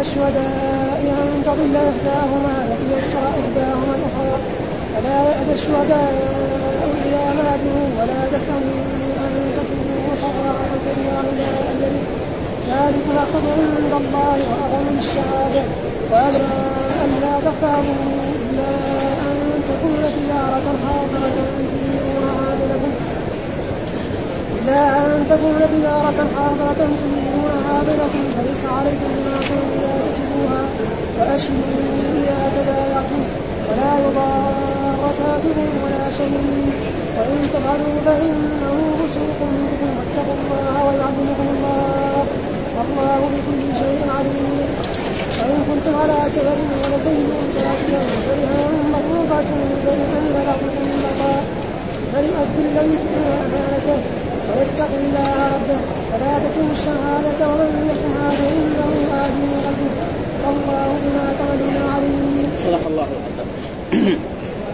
الشهداء أن تضل إحداهما فليذكر إحداهما الأخرى. فلا يأبى الشهداء إذا ما ولا تستوي أن تكونوا صغارا كبيرا إلى أجل ذلك أقسط عند الله وأعظم للشهادة وأدرى لا تخافوا إلا أن تكون تجارة حاضرة تديرونها بينكم إلا أن تكون تجارة حاضرة تديرونها بينكم فليس عليكم جناح إذا تكتبوها وأشهدوا إذا تبايعتم ولا يضار كاتب ولا شهيد. وإن تفعلوا فإنه فسوق بكم واتقوا الله ويعلمكم الله. والله بكل شيء عليم. وإن كنتم على سفر ولدين فأتيهم فرها مطلوبة فإن لكم بقاء فليؤدي الذي تؤمن أمانته ويتق الله ربه ولا تكن الشهادة ومن يكتمها فإنه آثم قلبه والله بما تعملون عليم. صدق الله العظيم.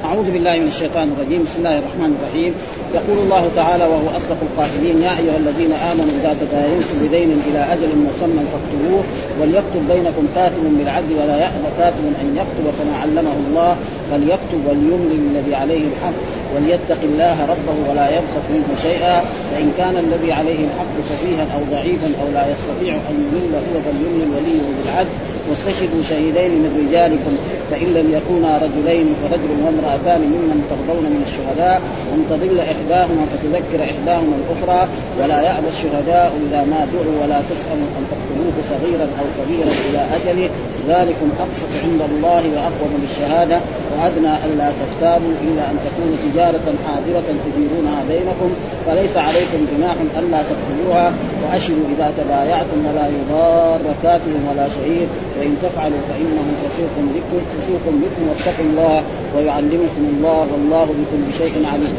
أعوذ بالله من الشيطان الرجيم. بسم الله الرحمن الرحيم. يقول الله تعالى وهو أصدق القائلين يا أيها الذين آمنوا إذا تداينتم بدين إلى أجل مسمى فاكتبوه وليكتب بينكم كاتب بالعدل ولا يأبى كاتب أن يكتب كما علمه الله فليكتب وليملل الذي عليه الحق. وليتق الله ربه ولا يبخس منه شيئا فإن كان الذي عليه الحق سفيها أو ضعيفا أو لا يستطيع أن يمل هو فليملل وليه بالعدل واستشهدوا شهيدين من رجالكم فإن لم يكونا رجلين فرجل وامرأتان ممن ترضون من الشهداء أن تضل إحداهما فتذكر إحداهما الأخرى ولا يأبى الشهداء إذا ما دعوا ولا تسألوا أن تقتلوه صغيرا أو كبيرا إلى أجله. ذلكم أقسط عند الله وأقوم للشهادة وأدنى ألا تختاروا إلا أن تكون تجارة حاضرة تديرونها بينكم. فليس عليكم جناح ألا تقتلوها. وأشهدوا إذا تبايعتم ولا يضار كاتب ولا شهيد. وإن تفعلوا فإنه فسوق بكم فسوق بكم واتقوا الله ويعلمكم الله والله بكل شيء عليم.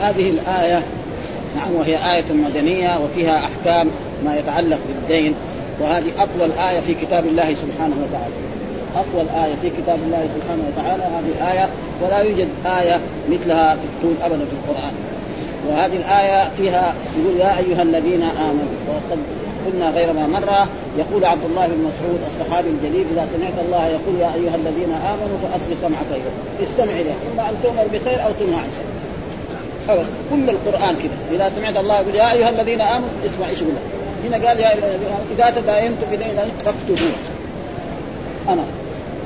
هذه الآية نعم وهي آية مدنية وفيها أحكام ما يتعلق بالدين وهذه أطول آية في كتاب الله سبحانه وتعالى أطول آية في كتاب الله سبحانه وتعالى هذه الآية ولا يوجد آية مثلها في الطول أبدا في القرآن وهذه الآية فيها يقول يا أيها الذين آمنوا وقد قلنا غير ما مرة يقول عبد الله بن مسعود الصحابي الجليل إذا سمعت الله يقول يا أيها الذين آمنوا فأصغ سمعك إليه استمع إليه إما أن تؤمر بخير أو تنهى عن شيء كل القرآن كذا إذا سمعت الله يقول يا أيها الذين آمنوا اسمع إيش يقول. هنا قال يا إذا تداينتم بدين فاكتبوه أنا.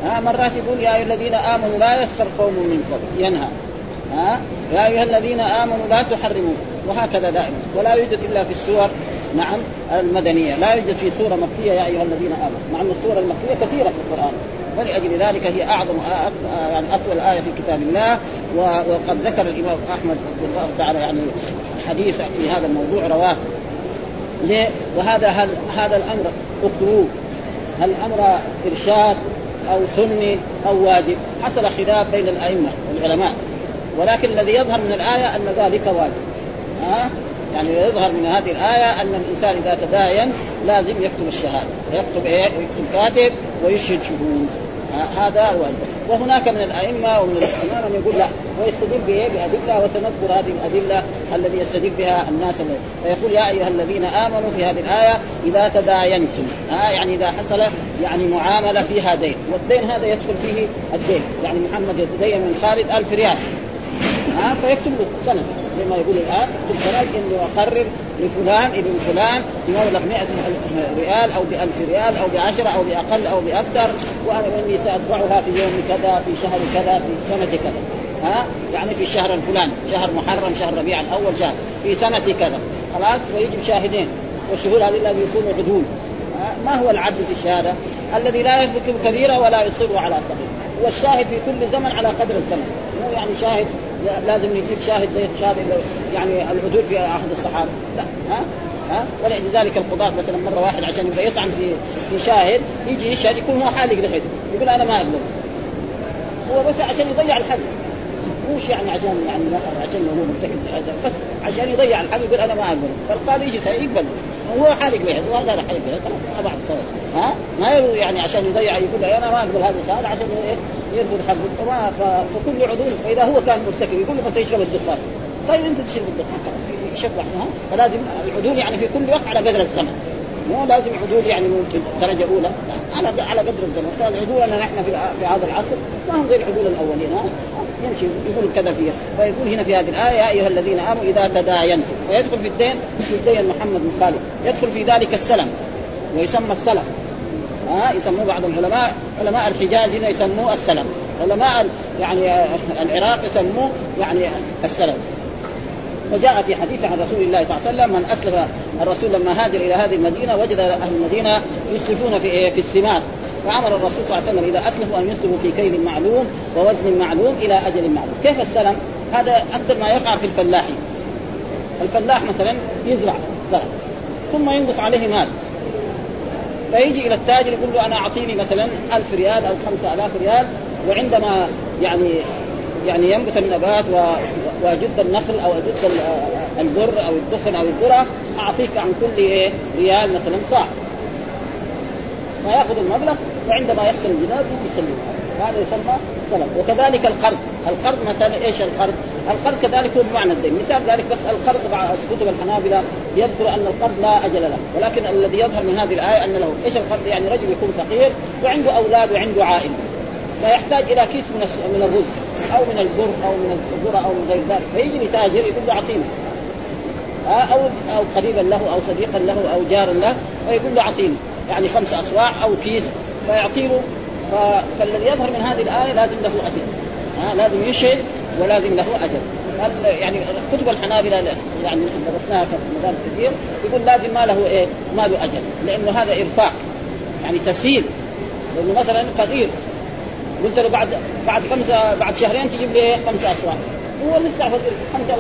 ها مرات يقول يا أيها الذين آمنوا لا يسخر قوم من قوم ينهى. ها يا أيها الذين آمنوا لا تحرموا. وهكذا دائما. ولا يوجد إلا في السور. نعم المدنية. لا يوجد في سورة مكية يا أيها الذين آمنوا. مع أن السورة المكية كثيرة في القرآن. ولأجل ذلك هي أعظم يعني أطول آية في كتاب الله. وقد ذكر الإمام أحمد رضي الله تعالى يعني حديث في هذا الموضوع رواه. ليه؟ وهذا هل هذا الأمر اكتبوه هل أمر إرشاد أو سني أو واجب؟ حصل خلاف بين الأئمة والعلماء. ولكن الذي يظهر من الآية أن ذلك واجب. ها؟ يعني يظهر من هذه الآية أن الإنسان إذا تداين لازم يكتب الشهادة. ويكتب إيه؟ يكتب كاتب ويشهد شهود. هذا واجب وهناك من الأئمة ومن العلماء من يقول لا ويستدل به بأدلة وسنذكر هذه الأدلة الذي يستدل بها الناس. اللي. فيقول يا أيها الذين آمنوا في هذه الآية إذا تداينتم. ها؟ يعني إذا حصل يعني معاملة فيها دين والدين هذا يدخل فيه الدين. يعني محمد يتدين من خالد ألف ريال. ها؟ فيكتب له سنة. زي ما يقول الآن يكتب سنه انه أقرر لفلان ابن فلان بمبلغ 100 ريال أو ب 1000 ريال أو بعشرة أو بأقل أو بأكثر واني سأدفعها في يوم كذا في شهر كذا في سنة كذا. ها؟ يعني في الشهر الفلاني شهر محرم شهر ربيع الأول شهر في سنة كذا. خلاص؟ ويجب شاهدين. والشهود هذه لازم يكونوا عدول ما هو العدل في الشهادة؟ الذي لا يرتكب كبيرة ولا يصر على صغيره والشاهد في كل زمن على قدر الزمن. مو يعني شاهد لازم يجيب شاهد زي شاهد يعني العدول في عهد الصحابة. لا ها؟ ها؟ ولذلك القضاة مثلا مرة واحد عشان يبغى يطعن في في شاهد يجي يشهد يكون هو حالق لحيته يقول أنا ما أقدر هو بس عشان يضيع الحد مش يعني عشان يعني عشان هو مرتكب بس عشان يضيع الحق يقول أنا ما اقبل فالقاضي يجي يقبل وهو حالق به وهذا حالق به خلاص مع بعض سوا ها؟ ما يعني عشان يضيع يقول له أنا ما أقبل هذا الشهاده عشان إيه؟ يرفض حقه. فما فكل عدول فإذا هو كان مرتكب يقول له بس يشرب الدخان. طيب أنت تشرب الدخان خلاص يشبع فلازم العدول يعني في كل وقت على قدر الزمن. مو لازم عدول يعني ممكن درجة أولى. على على قدر الزمن. فعدولنا نحن في في هذا العصر ما هم غير عدول الأولين. يمشي يقول كذا فيها. فيقول هنا في هذه الآية يا أيها الذين آمنوا إذا تداينتم فيدخل في الدين في الدين محمد بن خالد. يدخل في ذلك السلم ويسمى السلم. ها؟ يسموه بعض العلماء علماء الحجاز هنا يسموه السلم. علماء يعني العراق يسموه يعني السلم. وجاء في حديث عن رسول الله صلى الله عليه وسلم من اسلم الرسول لما هاجر إلى هذه المدينة وجد أهل المدينة يسلفون في إيه؟ في الثمار فأمر الرسول صلى الله عليه وسلم إذا أسلفوا أن يسلفوا في كيل معلوم ووزن معلوم إلى أجل معلوم، كيف السلم؟ هذا أكثر ما يقع في الفلاحين. الفلاح مثلا يزرع زرع ثم ينقص عليه مال فيجي إلى التاجر يقول له أنا أعطيني مثلا ألف ريال أو خمسة آلاف ريال وعندما يعني يعني ينبت النبات واجد النخل أو اجد البر أو الدخن أو الذرة أعطيك عن كل إيه ريال مثلا صاع. فيأخذ المبلغ وعندما يحصل الجداد يسلمه. هذا يسمى سلم وكذلك القرض. القرض مثلا إيش القرض؟ القرض كذلك هو بمعنى الدين. مثال ذلك بس القرض كتب الحنابلة يذكر أن القرض لا أجل له. ولكن الذي يظهر من هذه الآية أن له. إيش القرض؟ يعني رجل يكون فقير وعنده أولاد وعنده عائلة. فيحتاج إلى كيس من من الرز. أو من البر أو من الذره أو من غير ذلك. فيجي لتاجر يقول له اعطيني أو أو قريبا له أو صديقا له أو جارا له فيقول له اعطيني يعني خمس اصواع أو كيس فيعطي له فالذي يظهر من هذه الآية لازم له أجر. ها لازم يشهد ولازم له أجر. يعني كتب الحنابلة يعني درسناها في مدارس كثير يقول لازم ما له إيه؟ ما له أجر لأنه هذا إرفاق يعني تسهيل. لأنه مثلا فقير قلت له بعد بعد خمسه بعد شهرين تجيب لي خمسه أسواق. هو لسه خمسه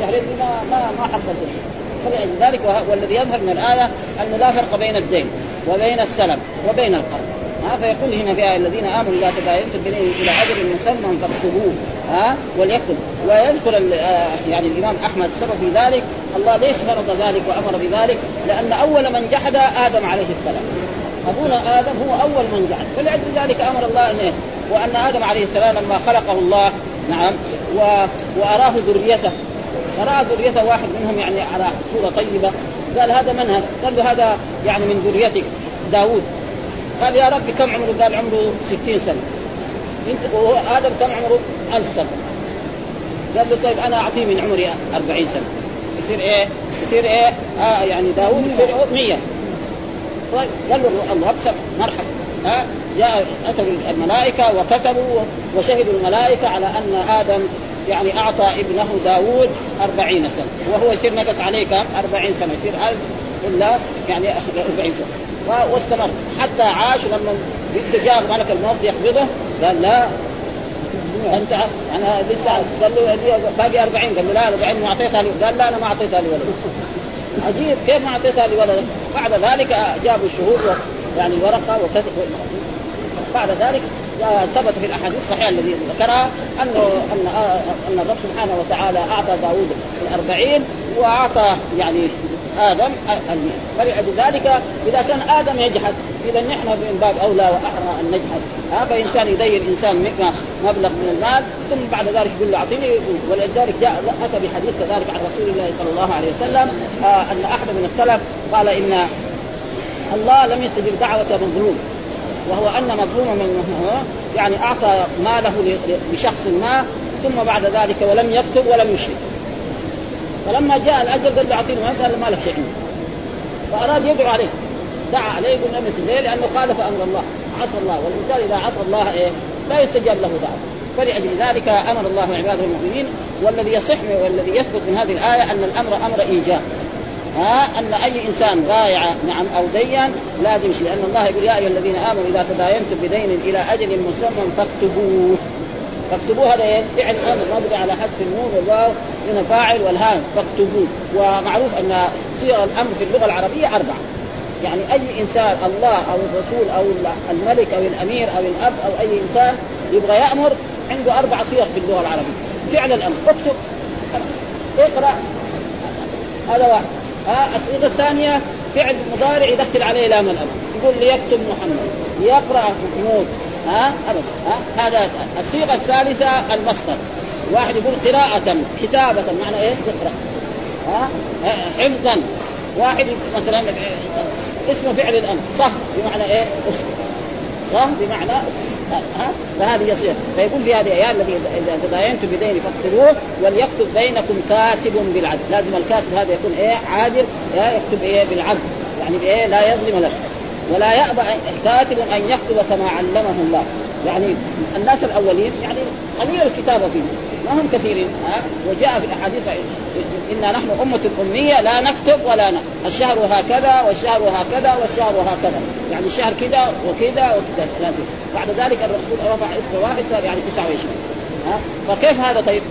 شهرين ما ما ما حصل شيء. فلذلك والذي يظهر من الآية انه لا فرق بين الدين وبين السلم وبين القرض ها فيقول هنا في الذين آمنوا إذا تداينتم بدين إلى أجل مسمى فاكتبوه. ها وليكتب. ويذكر آه، يعني الإمام أحمد السبب في ذلك. الله ليش فرض ذلك وأمر بذلك؟ لأن أول من جحد آدم عليه السلام. أبونا آدم هو أول من جحد فلأجل ذلك أمر الله أن وأن آدم عليه السلام لما خلقه الله نعم و... وأراه ذريته فراى ذريته واحد منهم يعني على صورة طيبة قال هذا من هذا؟ قال له هذا يعني من ذريتك داوود قال يا ربي كم عمره؟ قال عمره ستين سنة انت آدم كم عمره؟ ألف سنة قال له طيب أنا أعطيه من عمري أربعين سنة يصير إيه؟ يصير إيه؟ آه يعني داوود يصير 100 طيب قال له الله ابشر مرحبا ها؟ جاء أتوا الملائكة وكتبوا وشهدوا الملائكة على أن آدم يعني أعطى ابنه داوود أربعين سنة. وهو يصير نقص عليه كم؟ أربعين سنة. يصير ألف إلا يعني 40 سنة. واستمر. حتى عاش لما جاء ملك الموت يقبضه قال لا. أنت أنا لسه قال له باقي 40 قال له لا 40 ما أعطيتها قال لا أنا ما أعطيتها لولد عجيب كيف ما اعطيتها لولد بعد ذلك جابوا الشهود يعني ورقة وكتب. بعد ذلك ثبت في الأحاديث الصحيحه الذي ذكرها انه ان أن الرب سبحانه وتعالى أعطى داوود الأربعين وأعطى يعني آدم المئة فلذلك إذا كان آدم يجحد. إذا نحن من باب أولى وأحرى أن نجحد. ها فإنسان يدين إنسان مبلغ من المال ثم بعد ذلك يقول له أعطيني. ولذلك جاء أتى بحديث كذلك عن رسول الله صلى الله عليه وسلم آه أن أحد من السلف قال إن الله لم يستجب دعوه مظلوم وهو أن مظلوم من يعني أعطى ماله لشخص ما ثم بعد ذلك ولم يكتب ولم يشهد فلما جاء الاجل قال له أعطيني قال ما لك شيء فأراد يدعو عليه. دعا عليه يقول امس ليه؟ لأنه خالف أمر الله. عصى الله. والإنسان إذا عصى الله إيه لا يستجاب له دعوة. فلأجل ذلك أمر الله عباده المؤمنين والذي يصح والذي يثبت من هذه الآية أن الأمر أمر إيجاب. ها؟ أن أي إنسان بايع نعم أو دين لازم شيء لأن الله يقول يا أيها الذين آمنوا إذا تداينتم بدين إلى أجل مسمى فاكتبوه. فاكتبوه هذا إيه؟ فعل آمر مبني على حذف النون والواو من فاعل والهام فاكتبوه. ومعروف أن صيغ الأمر في اللغة العربية أربعة. يعني أي إنسان الله أو الرسول أو الملك أو الأمير أو الأب أو أي إنسان يبغى يأمر عنده أربع صيغ في اللغة العربية. فعل الأمر. اكتب اقرأ. هذا واحد. ها الصيغة الثانية فعل مضارع يدخل عليه لام الأمر. يقول ليكتب محمد. يقرأ محمود ها؟ ابدا ها؟ هذا الصيغة الثالثة المصدر. واحد يقول قراءة كتابة معنى إيه؟ تقرأ ها؟ حفظا. واحد مثلا اسم فعل الأمر صح بمعنى إيه؟ اسم. صح بمعنى ها؟ فهذه يصير. فيقول في هذه الايات الذي إذا تداينتم بدين فاقتلوه وليكتب بينكم كاتب بالعدل. لازم الكاتب هذا يكون إيه؟ عادل يكتب إيه؟ بالعدل. يعني بايه لا يظلم لك ولا يأبى كاتب أن يكتب كما علمه الله. يعني الناس الأولين يعني قليل الكتابه فيهم ما هم كثيرين ها؟ وجاء في الأحاديث انا نحن أمة أمية لا نكتب ولا نكتب الشهر هكذا والشهر هكذا والشهر هكذا. يعني الشهر كذا وكذا وكذا. بعد ذلك الرسول رفع إسم واحد يعني 29 ها؟ فكيف هذا طيب؟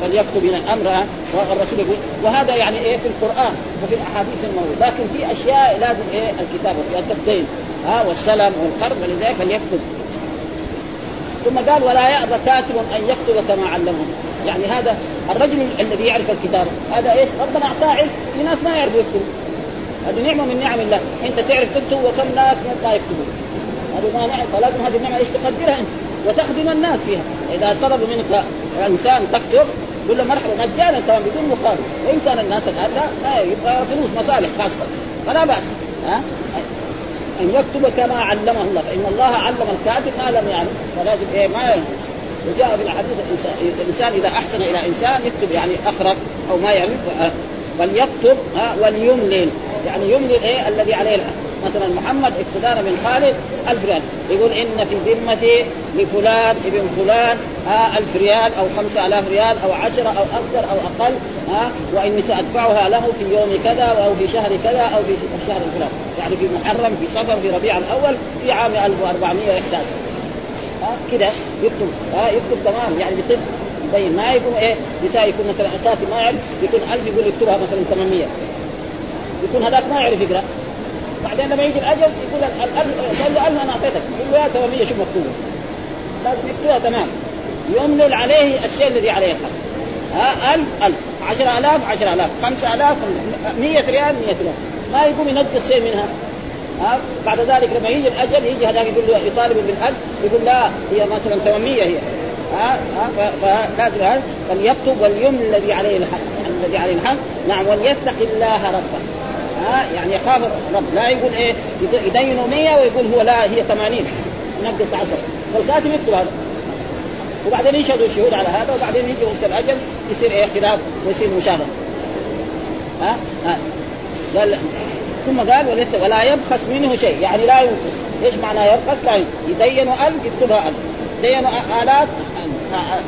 فليكتب من الأمر والرسول يقول وهذا يعني إيه؟ في القرآن وفي الأحاديث الموجودة. لكن في أشياء لازم إيه؟ الكتابة فيها الدين ها والسلم والقرض ولذلك فليكتب. ثم قال ولا يأبى كاتب أن يكتب كما علمه. يعني هذا الرجل الذي يعرف الكتابه هذا إيش؟ ربنا أعطاه علم. في ناس ما يعرفوا يكتبوا. هذه نعمة من نعم الله. أنت تعرف تكتب وكم ناس ما يكتبون هذه ما نعم. فلازم هذه النعمة إيش تقدرها أنت؟ وتخدم الناس فيها. إذا طلبوا منك إنسان تكتب قل له مرحبا مجانا كمان بدون مقابل. وإن كان الناس الان لا ما يبقى فلوس مصالح خاصة. فلا بأس. ها؟ أن يكتب كما علمه الله. فإن الله علم الكاتب ما لم يعلم فلازم إيه؟ ما وجاء في الحديث الانسان إذا أحسن إلى إنسان يكتب يعني اخرج أو ما يعمل فليكتب وليملل. يعني يملل إيه؟ الذي عليه الحق مثلا محمد استدان من خالد ألف ريال. يقول إن في ذمتي لفلان ابن فلان آه ألف ريال أو خمسة ألاف ريال أو عشرة أو أكثر أو أقل آه وإني سأدفعها له في يوم كذا أو في شهر كذا أو في الشهر الفلاني يعني في محرم في صفر في ربيع الأول في عام 1411 آه كده يكتب آه يكتب تمام. يعني بصدق يبين ما يكون إيه؟ نساء يكون مثلا كاتب ما يعرف يكون 1000 يقول يكتبها مثلا 800 يكون هذاك ما يعرف يقرأ. بعدين لما يجي الأجل يقول الألف قال له ألف أنا أعطيتك. يقول له يا 800 شوف مكتوبه لازم يكتبها تمام. يملل عليه الشيء الذي عليه الحق. ها؟ ألف ألف. عشرة آلاف عشرة آلاف. خمسة آلاف مية ريال مية ريال. ما يقوم ينقص شيء منها. ها؟ بعد ذلك لما يجي الأجل يجي هذاك يقول له يطالب بالألف يقول لا هي مثلا 800 هي. ها فلازم هذا فليكتب وليملي الذي عليه الحق الذي عليه الحق. نعم وليتق الله ربه. ها يعني يخاف رب لا يقول إيه يدينه 100 ويقول هو لا هي 80 نقص 10 فالكاتب يكتب هذا. وبعدين يشهدوا الشهود على هذا وبعدين يجي وقت الأجل يصير إيه خلاف ويصير مشاغبه ها ها. قال ثم قال ولا يبخس منه شيء. يعني لا ينقص. إيش معنى يبخس؟ لا يدينه 1000 يكتبها 1000 دين آلاف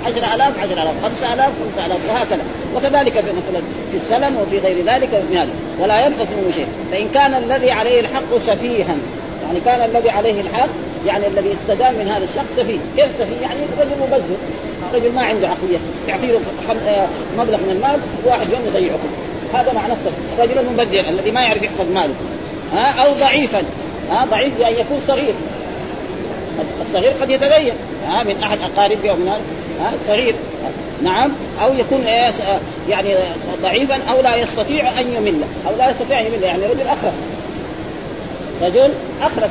عشر آلاف عشر آلاف خمسة آلاف خمسة آلاف وهكذا وكذلك في مثلا في السلم وفي غير ذلك من هذا ولا ينقص منه شيء فإن كان الذي عليه الحق سفيها يعني كان الذي عليه الحق يعني الذي استدام من هذا الشخص سفيه، كيف سفيه؟ يعني رجل مبذر، رجل ما عنده عقلية، يعطي له آه، مبلغ من المال واحد يوم يضيعه هذا معنى السفيه رجل مبذر الذي ما يعرف يحفظ ماله. ها أو ضعيفا، ها ضعيف بأن يكون صغير. الصغير قد يتدين، ها من أحد اقاربه أو من ها صغير نعم. أو يكون يعني ضعيفا أو لا يستطيع أن يمل أو لا يستطيع أن يمل يعني رجل اخرس رجل اخرس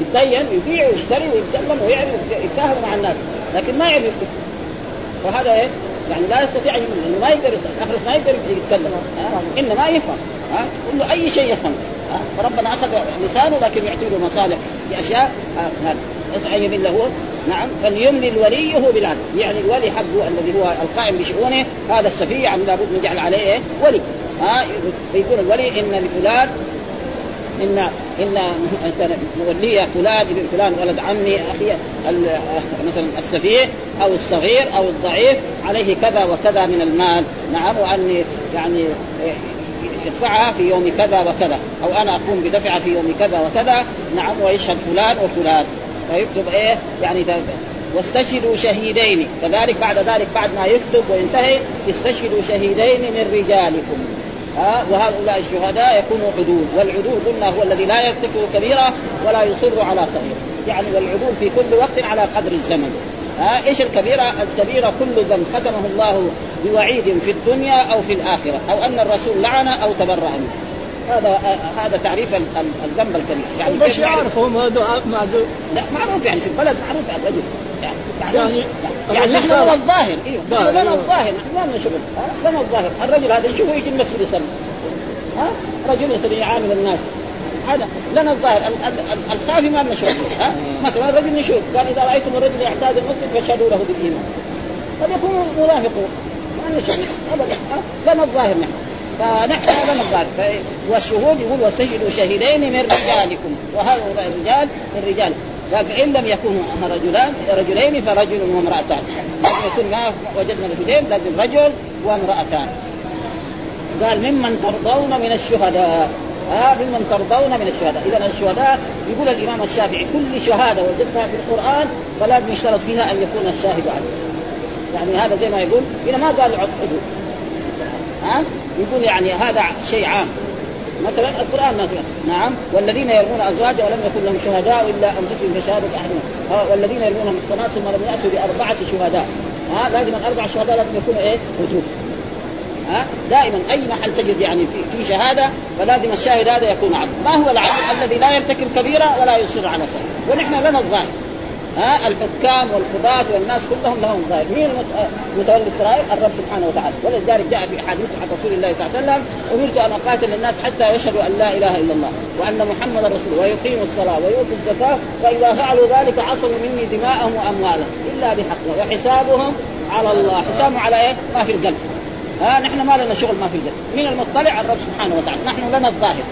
يتدين يبيع ويشتري ويتكلم ويعرف يتفاهم مع الناس لكن ما يعرف فهذا إيه؟ يعني لا يستطيع أن لأنه ما يقدر الاخرس ما يقدر يتكلم إنما يفهم ها كل أي شيء يفهم فربنا أخذ لسانه لكن يعطي له مصالح باشياء يسعى أن يمل هو. نعم فليملل وليه بالعدل يعني الولي حقه الذي هو القائم بشؤونه هذا السفيه يعني لابد من جعل عليه إيه؟ ولي. ها فيكون الولي إن لفلان إن إن مولي فلان ابن فلان ولد عمي أخي مثلا السفيه أو الصغير أو الضعيف عليه كذا وكذا من المال. نعم وأني يعني يدفعها في يوم كذا وكذا أو أنا أقوم بدفعها في يوم كذا وكذا. نعم ويشهد فلان وفلان. فيكتب إيه؟ يعني واستشهدوا شهيدين. كذلك بعد ذلك بعد ما يكتب وينتهي استشهدوا شهيدين من رجالكم. ها؟ وهؤلاء الشهداء يكونوا عدول. والعدول قلنا هو الذي لا يرتكب كبيرة ولا يصر على صغيره يعني والعدول في كل وقت على قدر الزمن. ها؟ إيش الكبيرة؟ الكبيرة كل ذنب ختمه الله بوعيد في الدنيا أو في الآخرة. أو أن الرسول لعن أو تبرأ منه. هذا هذا تعريف الذنب الكبير. يعني كيف يعرف؟ هم معذور لا معروف يعني في البلد معروف الرجل. يعني يعني, يعني نحن لنا الظاهر إيوه نحن لنا الظاهر نحن ما لنا شغل لنا الظاهر. الرجل هذا نشوفه يجي المسجد يصلي ها؟ رجل يصلي يعامل الناس. هذا لنا الظاهر. الخافي ما لنا شغل ها؟ مثلا الرجل نشوف قال إذا رأيتم الرجل يعتاد المسجد فاشهدوا له بالإيمان. قد يكون منافق ما لنا شغل ابدا لنا الظاهر نحن. فنحن لنا الظاهر والشهود يقول واستشهدوا شهيدين من رجالكم. وهؤلاء الرجال الرجال قال فان لم يكونوا رجلان رجلين فرجل وامرأتان. لازم يكون ما وجدنا رجلين لازم رجل وامرأتان. قال ممن ترضون من الشهداء. ها ممن ترضون من الشهداء. اذا الشهداء يقول الإمام الشافعي كل شهادة وجدتها في القرآن فلازم يشترط فيها أن يكون الشاهد عدل يعني هذا زي ما يقول هنا ما قال عدل ها يقول يعني هذا شيء عام. مثلا القرآن مثلا. نعم. والذين يرمون ازواجا ولم يكن لهم شهداء إلا أنفسهم فشهاده أحدهم. والذين يرمون المحصنات ثم لم يأتوا بأربعة شهداء. ها لازم الأربع شهداء لازم يكونوا إيه؟ وجوب ها دائما أي محل تجد يعني في في شهادة فلازم الشاهد هذا يكون عدل، ما هو العدل؟ الذي لا يرتكب كبيره ولا يصر على سنه، ونحن لنا الظاهر. ها الحكام والقضاة والناس كلهم لهم ظاهر، مين متولي السرائر؟ الرب سبحانه وتعالى، ولذلك جاء في أحاديث عن رسول الله صلى الله عليه وسلم امرت أن اقاتل الناس حتى يشهدوا أن لا إله إلا الله وأن محمدا رسول ويقيموا الصلاة ويؤتوا الزكاة فإذا فعلوا ذلك عصموا مني دماءهم وأموالهم إلا بحقها وحسابهم على الله، حسابهم على إيه؟ ما في القلب. ها نحن ما لنا شغل ما في القلب، مين المطلع؟ الرب سبحانه وتعالى، نحن لنا الظاهر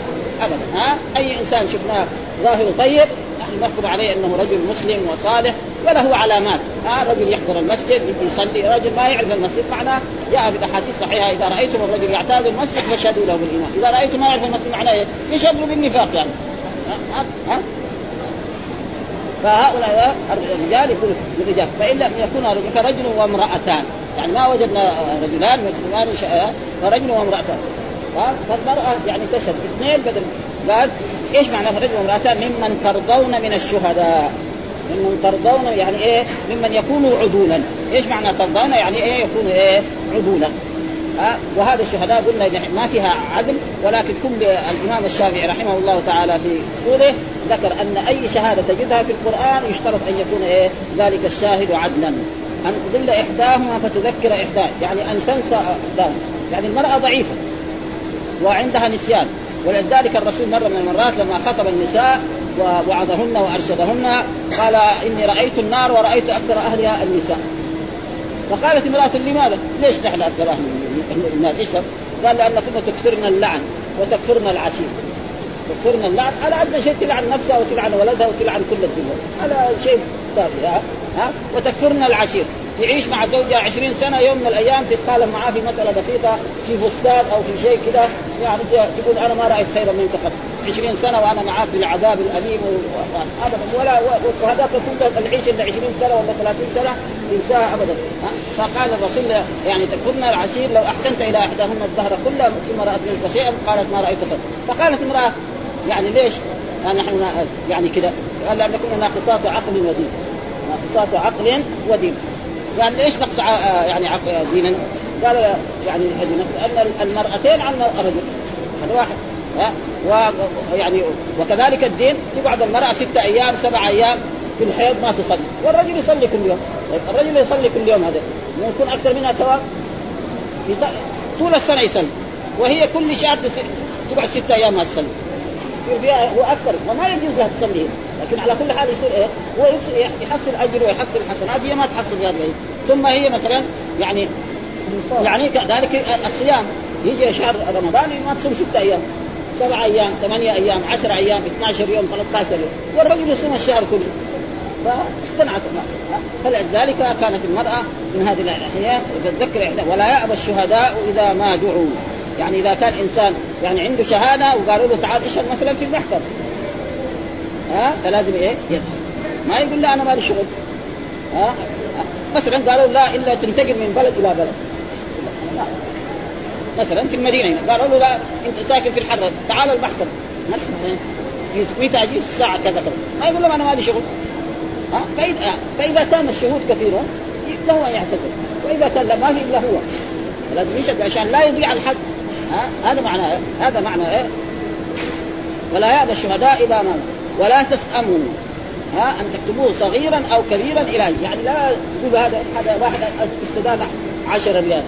ابدا ها أي إنسان شفناه ظاهره طيب نحن نحكم عليه أنه رجل مسلم وصالح وله علامات. ها رجل يحضر المسجد يصلي رجل ما يعرف المسجد. معناه جاء في الأحاديث الصحيحة إذا رأيتم الرجل يعتاد المسجد فاشهدوا له بالإيمان. إذا رأيتم ما يعرف المسجد معناه إيه؟ يشهد له بالنفاق يعني. ها, ها؟ فهؤلاء الرجال يقول للرجال فإن لم يكونا رجل فرجل وامرأتان. يعني ما وجدنا رجلان مسلمان فرجل وامرأتان. فالمرأة يعني تشهد. اثنين بدل قال إيش معنى رجل وامرأتان؟ ممن ترضون من الشهداء. ممن ترضون يعني إيه؟ ممن يكونوا عدولا. إيش معنى ترضون؟ يعني إيه يكونوا إيه؟ عدولا. أه؟ وهذا الشهداء قلنا ما فيها عدل ولكن كل الإمام الشافعي رحمه الله تعالى في أصوله ذكر أن أي شهادة تجدها في القرآن يشترط أن يكون إيه؟ ذلك الشاهد عدلا. أن تضل إحداهما فتذكر إحداه. يعني أن تنسى أحداهما. يعني المرأة ضعيفة وعندها نسيان. ولذلك الرسول مره من المرات لما خطب النساء ووعظهن وأرشدهن قال إني رأيت النار ورأيت أكثر أهلها النساء. فقالت امرأة لماذا؟ ليش نحن أكثر أهل النار؟ إيش قال لأن كنا تكثرن اللعن وتكفرن العشير. تكفرن اللعن على أدنى شيء تلعن نفسها وتلعن ولدها وتلعن كل الدنيا. هذا شيء تافه ها, ها؟ وتكفرن العشير. تعيش مع زوجها 20 سنة يوم من الأيام تتكلم معاه في مسألة بسيطة في فستان أو في شيء كذا يعني تقول أنا ما رأيت خيرا منك قط. 20 سنة وأنا معاك في العذاب الأليم ابدا ولا وهذاك كله العيش اللي 20 سنة ولا 30 سنة ينساها ابدا. فقال الرسول يعني تكفرن العشير لو أحسنت إلى إحداهن الدهر كله ثم رأت منك شيئا قالت ما رايت قط فقالت امرأة يعني ليش؟ نحن يعني كذا قال لأن كنا ناقصات عقل ودين. ناقصات عقل ودين. قال ليش نقص يعني دينا؟ قال يعني أن المرأتين عن الرجل هذا واحد. ها؟ ويعني وكذلك الدين تقعد المرأة ستة أيام سبع أيام في الحيض ما تصلي. والرجل يصلي كل يوم. طيب الرجل يصلي كل يوم هذا. يكون أكثر منها ثواب؟ طول السنة يصلي. وهي كل شهر تقعد ستة أيام ما تصلي. يصير فيها هو أكثر وما يجوز لها تصلي. لكن على كل حال يصير إيه؟ هو يحصل أجر ويحصل حسنات هي ما تحصل هذا ثم هي مثلا يعني يعني كذلك الصيام يجي شهر رمضان ما تصوم ستة أيام سبع أيام ثمانية أيام عشر أيام 12 يوم 13 يوم والرجل يصوم الشهر كله. فاقتنعت فلذلك كانت المرأة من هذه الأحيان تذكر ولا يأبى الشهداء إذا ما دعوا. يعني إذا كان إنسان يعني عنده شهادة وقالوا له تعال اشهد مثلا في المحكمة. ها؟ فلازم إيه؟ يذهب ما يقول لا أنا مالي شغل. ها؟ مثلا قالوا لا إلا تنتقل من بلد إلى بلد. لا. مثلا في المدينة هنا قالوا له لا أنت ساكن في الحرة تعال المحكمة. نحن متى أجي الساعة كذا كذا. ما يقول لهم أنا مالي شغل. ها؟ فاذا فإذا كان الشهود كثيرون له ان يعتذر واذا كان ما في إلا هو. لازم يشهد عشان لا يضيع الحد. ها؟ هذا معناه هذا معنى إيه؟ ولا يأبى الشهداء إذا ما ولا تسأموا. ها؟ أن تكتبوه صغيرا أو كبيرا إلى يعني لا تقول هذا هذا واحد استدان 10 ريال.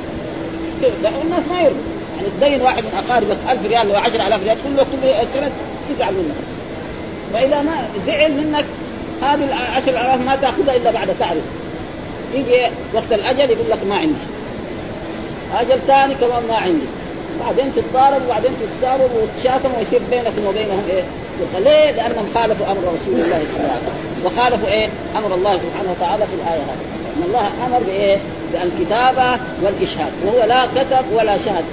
الناس ما يرضوا يعني تدين واحد من أقاربك 1000 ريال أو 10000 ريال كله كل سنة يزعل منك فإذا ما زعل منك هذه العشر الالاف ما تأخذها إلا بعد تعرف يجي وقت الأجل يقول لك ما عندي أجل ثاني كمان ما عندي بعدين تتضارب وبعدين تتساوب وتشاتم ويصير بينكم وبينهم إيه؟ ليه؟ لأنهم خالفوا أمر رسول الله صلى الله عليه وسلم وخالفوا إيه؟ أمر الله سبحانه وتعالى في الآية هذه إن الله أمر بإيه؟ بالكتابه والإشهاد وهو لا كتب ولا شهد.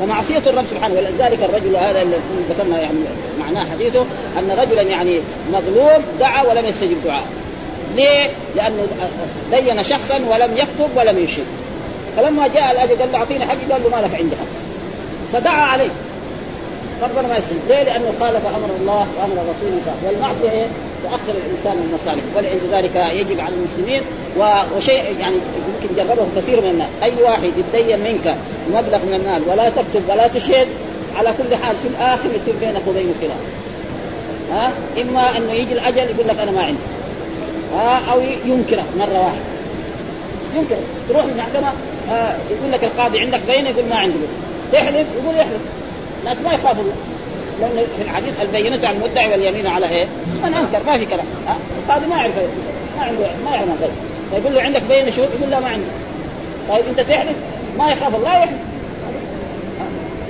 فمعصية الرب سبحانه ولذلك الرجل هذا الذي ذكرنا يعني معناه حديثه أن رجلا يعني مظلوم دعا ولم يستجب دعاء. ليه؟ لأنه دين شخصا ولم يكتب ولم يشهد. فلما جاء الأجل قال له أعطيني حقي قال له ما لك عندي حق. فدعا عليه. ربنا ما يسلم ليه؟ لأنه خالف أمر الله وأمر رسوله والمعصية إيه؟ تاخر الإنسان من المصالح ولذلك يجب على المسلمين وشيء يعني يمكن جربه كثير من الناس. أي واحد يتدين منك مبلغ من المال ولا تكتب ولا تشهد على كل حال في الآخر يصير بينك وبينه خلاف. ها؟ إما إنه يجي الأجل يقول لك أنا ما عندي. ها؟ أو ينكرك مرة واحدة. ينكر تروح المحكمة آه يقول لك القاضي عندك بينه يقول ما عندي. تحلف يقول يحلف. الناس ما يخافوا. لأن في الحديث البينة على المدعي واليمين على إيه؟ من أنكر ما في كلام. القاضي ما يعرف. ما عنده ما يعرف الغيب فيقول له عندك بينة شهود يقول لا ما عندي. طيب أنت تحلف ما يخاف الله يحلف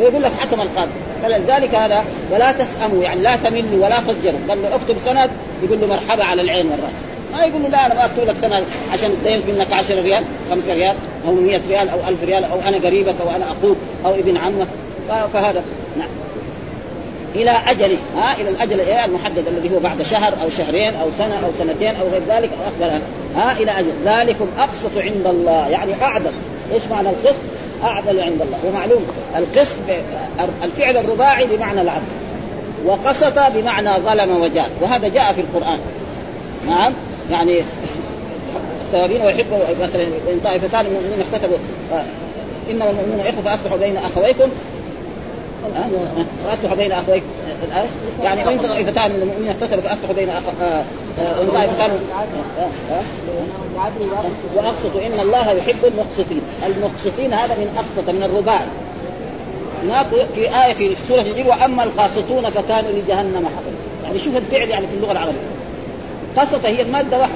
ويقول لك حكم القاضي. فلذلك هذا ولا تسأموا يعني لا تملوا ولا تضجروا. قال له اكتب سند يقول له مرحبا على العين والرأس. ما يقول له لا أنا ما أكتب لك سند عشان تدين منك 10 ريال 5 ريال أو 100 ريال أو 1000 ريال أو أنا قريبك أو أنا أخوك أو ابن عمك. فهذا. نعم. إلى اجله ها إلى الأجل إيه المحدد الذي هو بعد شهر أو شهرين أو سنة أو سنتين أو غير ذلك أو أكبر ها إلى أجل. ذلكم أقسط عند الله يعني أعدل. إيش معنى القسط؟ أعدل عند الله. ومعلوم القسط الفعل الرباعي بمعنى العدل وقسط بمعنى ظلم وجاد. وهذا جاء في القرآن. نعم يعني التوابين ويحب مثلا إن طائفتان من المؤمنين اقتتلوا إنما المؤمنون إخوة فأصلحوا بين أخويكم فاصلحوا بين اخويكم يعني وان طائفتان من المؤمنين اقتتلوا فاصلحوا بين اخ وان طائفتان واقسطوا إن الله يحب المقسطين. المقسطين هذا من أقسط من الرباعي هناك في آية في سورة الجن وأما القاسطون فكانوا لجهنم حطب يعني شوف الفعل يعني في اللغة العربية. قسط هي المادة واحدة.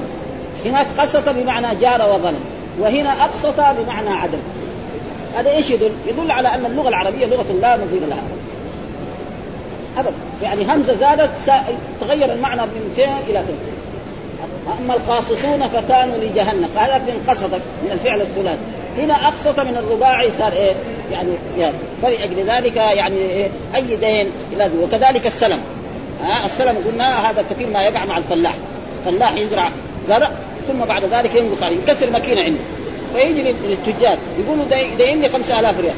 هناك قسط بمعنى جار وظلم وهنا أقسط بمعنى عدل. هذا إيش يدل؟ يدل على أن اللغة العربية لغة لا نظير لها. ابدا. يعني همزة زادت تغير المعنى من فين إلى فين أما القاسطون فكانوا لجهنم. هذا من قسط من الفعل الثلاثي هنا أقسط من الرباعي صار إيه؟ يعني يعني فلأجل ذلك يعني إيه؟ أي دين لازم وكذلك السلم. ها السلم قلنا هذا كثير ما يقع مع الفلاح. الفلاح يزرع زرع ثم بعد ذلك ينقص عليه. يكسر ماكينة عنده. فيجي للتجار. يقولوا دين لي 5000 ريال.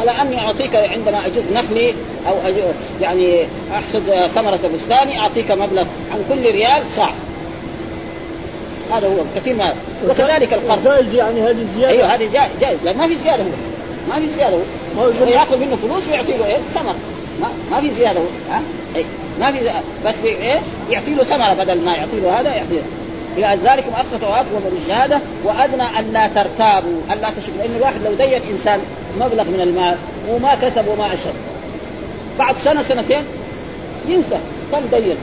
على أني أعطيك عندما أجد نخلي أو أجد يعني أحصد ثمرة بستاني أعطيك مبلغ عن كل ريال صاع. هذا هو كثير ما وكذلك القرض. جائز يعني هذه الزيادة. أيوه هذه جائز لأن ما في زيادة هو. ما في زيادة هو. يأخذ منه فلوس ويعطي له إيه؟ ثمر. ما, ما في زيادة هو. ها؟ أي. ما في بس إيه؟ يعطي له ثمرة بدل ما يعطي له هذا يعطي له. ذلك أقسط وأطلب بالشهادة وأدنى أن لا ترتابوا أن لا تشركوا لأن الواحد لو دين إنسان مبلغ من المال وما كتب وما أشهد بعد سنة سنتين ينسى. كم دين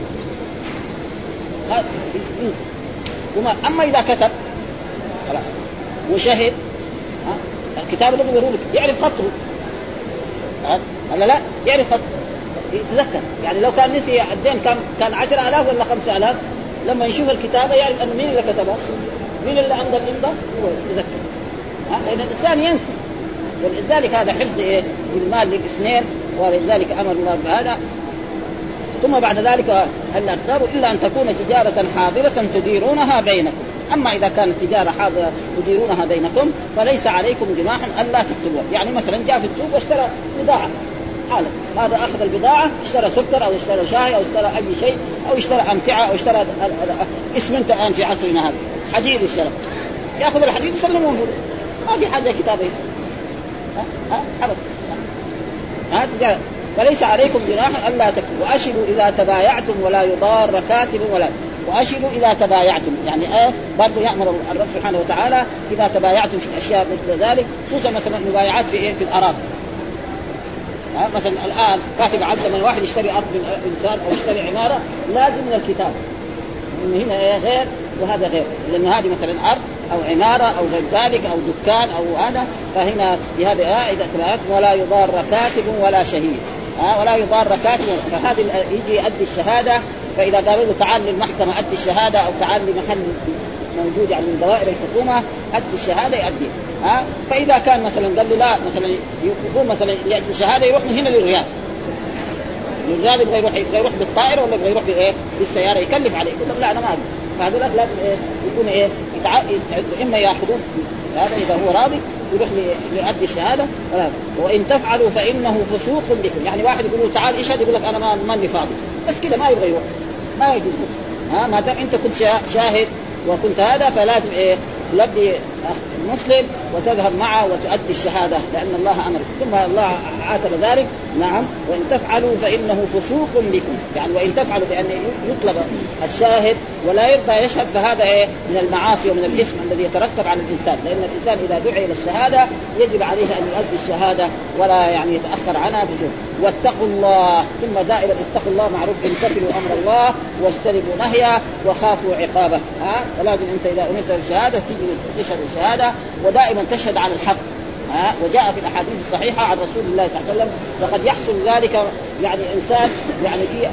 ينسى. وما أما إذا كتب خلاص. وشهد الكتاب اللي بيقولوا لك يعرف خطه. ولا لا؟ يعرف خطه. يتذكر. يعني لو كان نسي الدين كان كان 10000 ولا 5000 لما يشوف الكتابة يعرف انه مين اللي كتبها؟ مين اللي عنده الامضاء؟ هو يتذكر لأن الإنسان ينسى. ولذلك هذا حفظ إيه؟ المال للاثنين ولذلك أمر الله بهذا. ثم بعد ذلك الاخبار إلا أن تكون تجارة حاضرة تديرونها بينكم. أما إذا كانت تجارة حاضرة تديرونها بينكم فليس عليكم جناح ألا تكتبوها. يعني مثلا جاء في السوق واشترى بضاعه حالا هذا أخذ البضاعة اشترى سكر أو اشترى شاي أو اشترى أي شيء أو اشترى أمتعة أو اشترى اسمنت الآن في عصرنا هذا. حديد اشترى. يأخذ الحديد يسلمه ما في حاجة كتابه. ها؟ ها؟ ها؟ فليس عليكم جناح ألا تكتبوا. وأشهدوا إذا تبايعتم ولا يضار كاتب ولا. وأشهدوا إذا تبايعتم. يعني إيه برضه يأمر الرب سبحانه وتعالى إذا تبايعتم في اشياء مثل ذلك خصوصا مثلا المبايعات في إيه؟ في الأراضي. مثلا الآن كاتب عقد من واحد يشتري أرض من إنسان أو يشتري عمارة لازم من الكتاب. إن هنا غير وهذا غير. لأن هذه مثلا أرض أو عمارة أو غير ذلك أو دكان أو هذا فهنا بهذا اذا تبايعتم ولا يضار كاتب ولا شهيد. ها ولا يضار كاتب. فهذه يجي يؤدي الشهادة فإذا قالوا له تعال للمحكمة أدي الشهادة أو تعال لمحل موجود يعني من دوائر الحكومة ادي الشهادة يؤدي. ها؟ فإذا كان مثلا قال له لا مثلا يقوم مثلا يأدي الشهادة يروح من هنا للرياض. للرياض يبغى يروح يبغى يروح بالطائرة ولا يبغى يروح بايه؟ بالسيارة يكلف عليه. يقول لا أنا ما أقدر فهذول لازم إيه يكون إيه يستعدوا إما يأخذون هذا إذا هو راضي يروح ليؤدي الشهادة وإن تفعلوا فإنه فسوق بكم يعني واحد يقول له تعال اشهد يقول لك أنا ما ماني فاضي. بس كذا ما يبغى يروح. ما يجوز. ها؟ ما دام أنت كنت شاهد وكنت هذا فلازم إيه؟ تلبي مسلم وتذهب معه وتؤدي الشهادة لأن الله أمر. ثم الله عاتب ذلك. نعم. وإن تفعلوا فإنه فسوق بكم. يعني وإن تفعلوا بان يطلب الشاهد ولا يرضى يشهد فهذا إيه؟ من المعاصي ومن الإثم الذي يترتب على الإنسان. لأن الإنسان إذا دعي إلى الشهادة يجب عليه أن يؤدي الشهادة ولا يعني يتأخر عنها بجهد واتقوا الله. ثم دائما اتقوا الله معروف. امتثلوا أمر الله واجتنبوا نهيه وخافوا عقابه. ها؟ فلازم أنت إذا أمرت بالشهادة تيجي تشهد الشهادة ودائما تشهد على الحق. ها؟ وجاء في الأحاديث الصحيحة عن رسول الله صلى الله عليه وسلم وقد يحصل ذلك يعني إنسان يعني في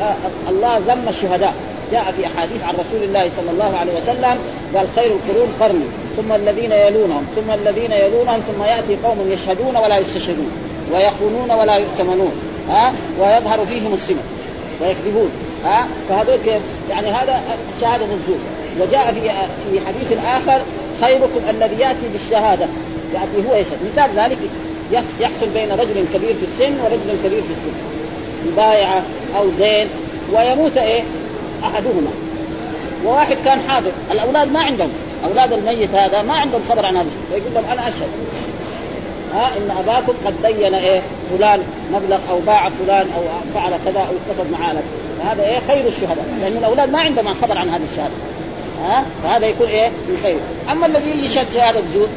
الله ذم الشهداء. جاء في أحاديث عن رسول الله صلى الله عليه وسلم قال خير القرون قرني ثم الذين يلونهم ثم الذين يلونهم ثم يأتي قوم يشهدون ولا يستشهدون ويخونون ولا يؤتمنون ها؟ ويظهر فيهم السمة ويكذبون ها؟ فهذول كيف؟ يعني هذا شهادة الزور. وجاء في في حديث آخر خيركم الذي يأتي بالشهادة يأتي هو يشهد. مثال ذلك يحصل بين رجل كبير في السن ورجل كبير في السن مبايعة أو دين ويموت إيه؟ أحدهما. وواحد كان حاضر. الأولاد ما عندهم. أولاد الميت هذا ما عندهم خبر عن هذا الشيء. فيقول لهم أنا أشهد. ها إن أباكم قد بين إيه فلان مبلغ أو باع فلان أو فعل كذا أو اتفق معاه فهذا إيه خير الشهداء. لأن الأولاد ما عندهم خبر عن هذه الشهاده ها فهذا يكون إيه من خير. أما الذي يشهد شهادة زور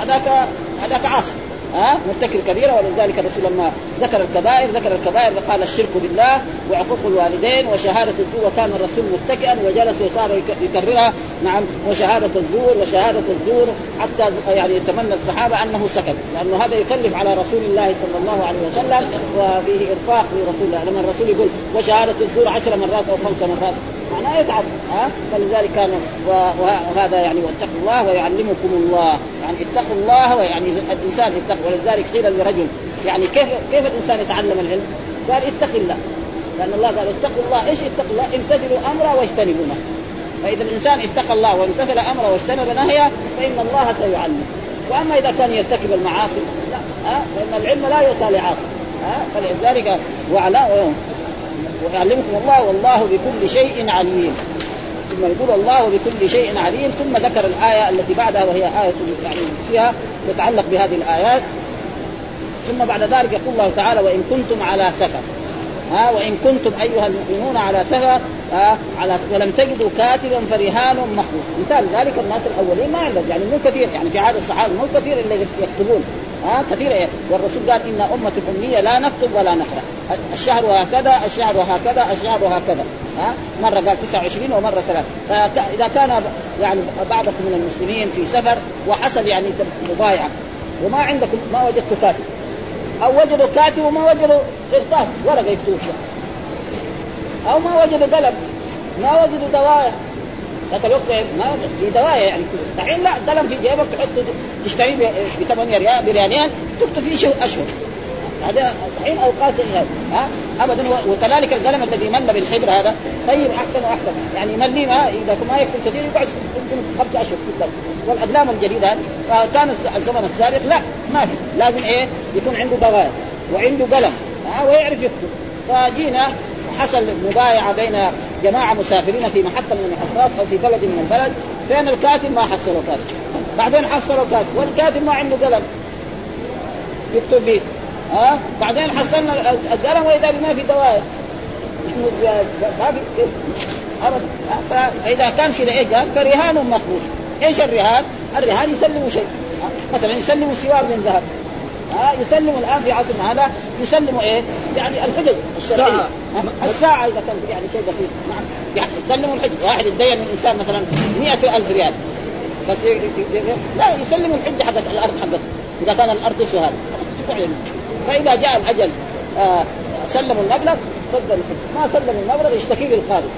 هذاك هذاك عاصي. ها؟ مرتكب كبيرة ولذلك الرسول لما ذكر الكبائر ذكر الكبائر فقال الشرك بالله وعقوق الوالدين وشهادة الزور وكان الرسول متكئا وجلس وصار يكررها نعم وشهادة الزور وشهادة الزور حتى يعني يتمنى الصحابة أنه سكت لأنه هذا يكلف على رسول الله صلى الله عليه وسلم وفيه إرفاق لرسول الله لما الرسول يقول وشهادة الزور عشر مرات أو خمس مرات. معناه يتعب ها؟ فلذلك كان وهذا يعني واتقوا الله ويعلمكم الله. يعني اتقوا الله ويعني الإنسان اتقوا. ولذلك قيل لرجل يعني كيف كيف الإنسان يتعلم العلم؟ قال اتق الله. لأن الله قال اتقوا الله. إيش اتقوا الله؟ امتثلوا أمره واجتنبوا نهيه فإذا الإنسان اتقى الله وامتثل أمره واجتنب نهيه فإن الله سيعلمه. وأما إذا كان يرتكب المعاصي لا ها؟ فإن العلم لا يؤتى لعاصي ها؟ فلذلك وعلى ويعلمكم الله والله بكل شيء عليم. ثم يقول الله بكل شيء عليم ثم ذكر الآية التي بعدها وهي آية يعني فيها تتعلق بهذه الآيات. ثم بعد ذلك يقول الله تعالى وإن كنتم على سفر. ها وإن كنتم أيها المؤمنون على سفر. على ولم تجدوا كاتبا فرهان مخلوق. مثال ذلك الناس الأولين ما عندهم يعني مو كثير يعني في عهد الصحابة مو كثير اللي يكتبون. ها كثير إيه؟ والرسول قال إن أمة أمية لا نكتب ولا نقرأ. الشهر هكذا الشهر هكذا الشهر هكذا. ها مرة قال 29 ومرة ثلاث فاذا كان يعني بعضكم من المسلمين في سفر وحصل يعني مبايعة وما عندكم ما وجدتوا كاتب. أو وجدوا كاتب وما وجدوا قرطاس ورقه يكتبوا أو ما وجدوا قلم ما وجدوا دوايا ذاك الوقت ما في دوايا يعني. الحين لا قلم في جيبك تحطه تشتريه ب 8 ريال بريالين تكتب فيه شهر أشهر. هذا الحين أوقات ها؟ ابدا وكذلك القلم الذي مل بالحبر هذا. طيب أحسن وأحسن. يعني يملي ما إذا ما يكتب كثير يقعد يمكن خمسة أشهر في الدم. والاقلام الجديدة فكان الزمن السابق لا ما في. لازم إيه؟ يكون عنده دوايا وعنده قلم ها؟ ويعرف يكتب. فجينا حصل مبايعة بين جماعة مسافرين في محطة من المحطات أو في بلد من البلد فين الكاتب؟ ما حصلوا كاتب. بعدين حصلوا كاتب. والكاتب ما عنده قلم. يكتب به ها؟ بعدين حصلنا القلم وإذا ما في دوائر ما في فإذا كان كذا إيه قال فرهان مقبول إيش الرهان؟ الرهان يسلموا شيء. مثلا يسلموا سوار من ذهب. ها؟ يسلموا الآن في عصرنا هذا يسلموا إيه؟ يعني الحجج. الساعة. الساعة إذا كان يعني شيء بسيط نعم. يعني يسلموا الحجج واحد يتدين من إنسان مثلا مئة ألف ريال. بس لا يسلموا الحجة حقت الأرض حقته إذا كان الأرض هذا فإذا جاء الأجل آه سلموا المبلغ رد الحجة ما سلموا المبلغ يشتكي للقاضي.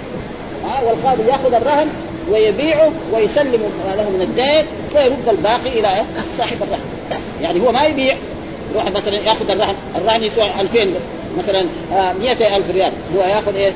ها والقاضي يأخذ الرهن ويبيعه ويسلم له من الدين ويرد الباقي إلى صاحب الرهن. يعني هو ما يبيع. يروح مثلا يأخذ الرهن الرهن يسوى 2000 مثلا 100000 ريال. هو ياخذ إيه؟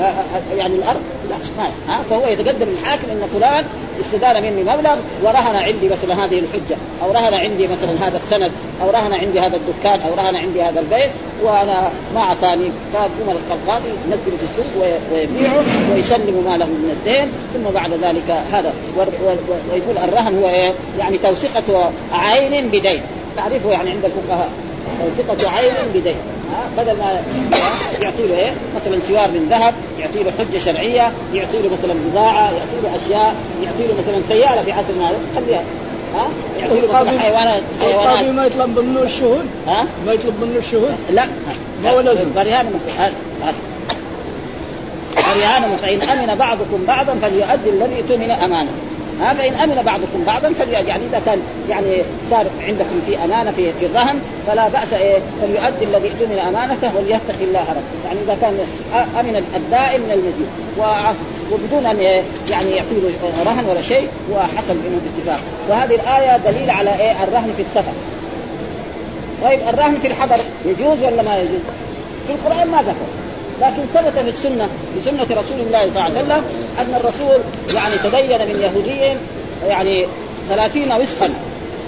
آه، آه، يعني الأرض؟ لا ما ها؟ فهو يتقدم للحاكم إن فلان استدان مني مبلغ ورهن عندي مثلا هذه الحجة أو رهن عندي مثلا هذا السند أو رهن عندي هذا الدكان أو رهن عندي هذا البيت وأنا ما أعطاني. فيقوم القاضي ينزل في السوق ويبيعه ويسلم ماله من الدين. ثم بعد ذلك هذا ويقول الرهن هو إيه؟ يعني توثيقة عين بدين. تعريفه يعني عند الفقهاء توثيقة عين بدين. بدل ما يعطي له إيه؟ مثلا سوار من ذهب يعطي له حجة شرعية يعطي له مثلا بضاعة يعطي له أشياء يعطي له مثلا سيارة في عصرنا هذا خليها. ها؟ يعطي له مثلا حيوانات حيوانات. ما يطلب منه الشهود؟ ها؟ ما يطلب منه الشهود؟ لا. ما هو لازم. فرهان فرهان فإن أمن بعضكم بعضا فليؤدي الذي اؤتمن أمانة. ها فان أمن بعضكم بعضا فليؤدي يعني إذا كان يعني صار عندكم في أمانة في, في الرهن فلا بأس إيه فليؤدي الذي اؤتمن أمانته وليتق الله ربه. يعني إذا كان أمن الدائم من المدين وبدون أن يعني يعطي له رهن ولا شيء وحصل بينهم اتفاق وهذه الآية دليل على إيه الرهن في السفر. طيب الرهن في الحضر يجوز ولا ما يجوز؟ في القرآن ما ذكر. لكن ثبت في السنة في سنة رسول الله صلى الله عليه وسلم أن الرسول يعني تدين من يهودي يعني ثلاثين وسخا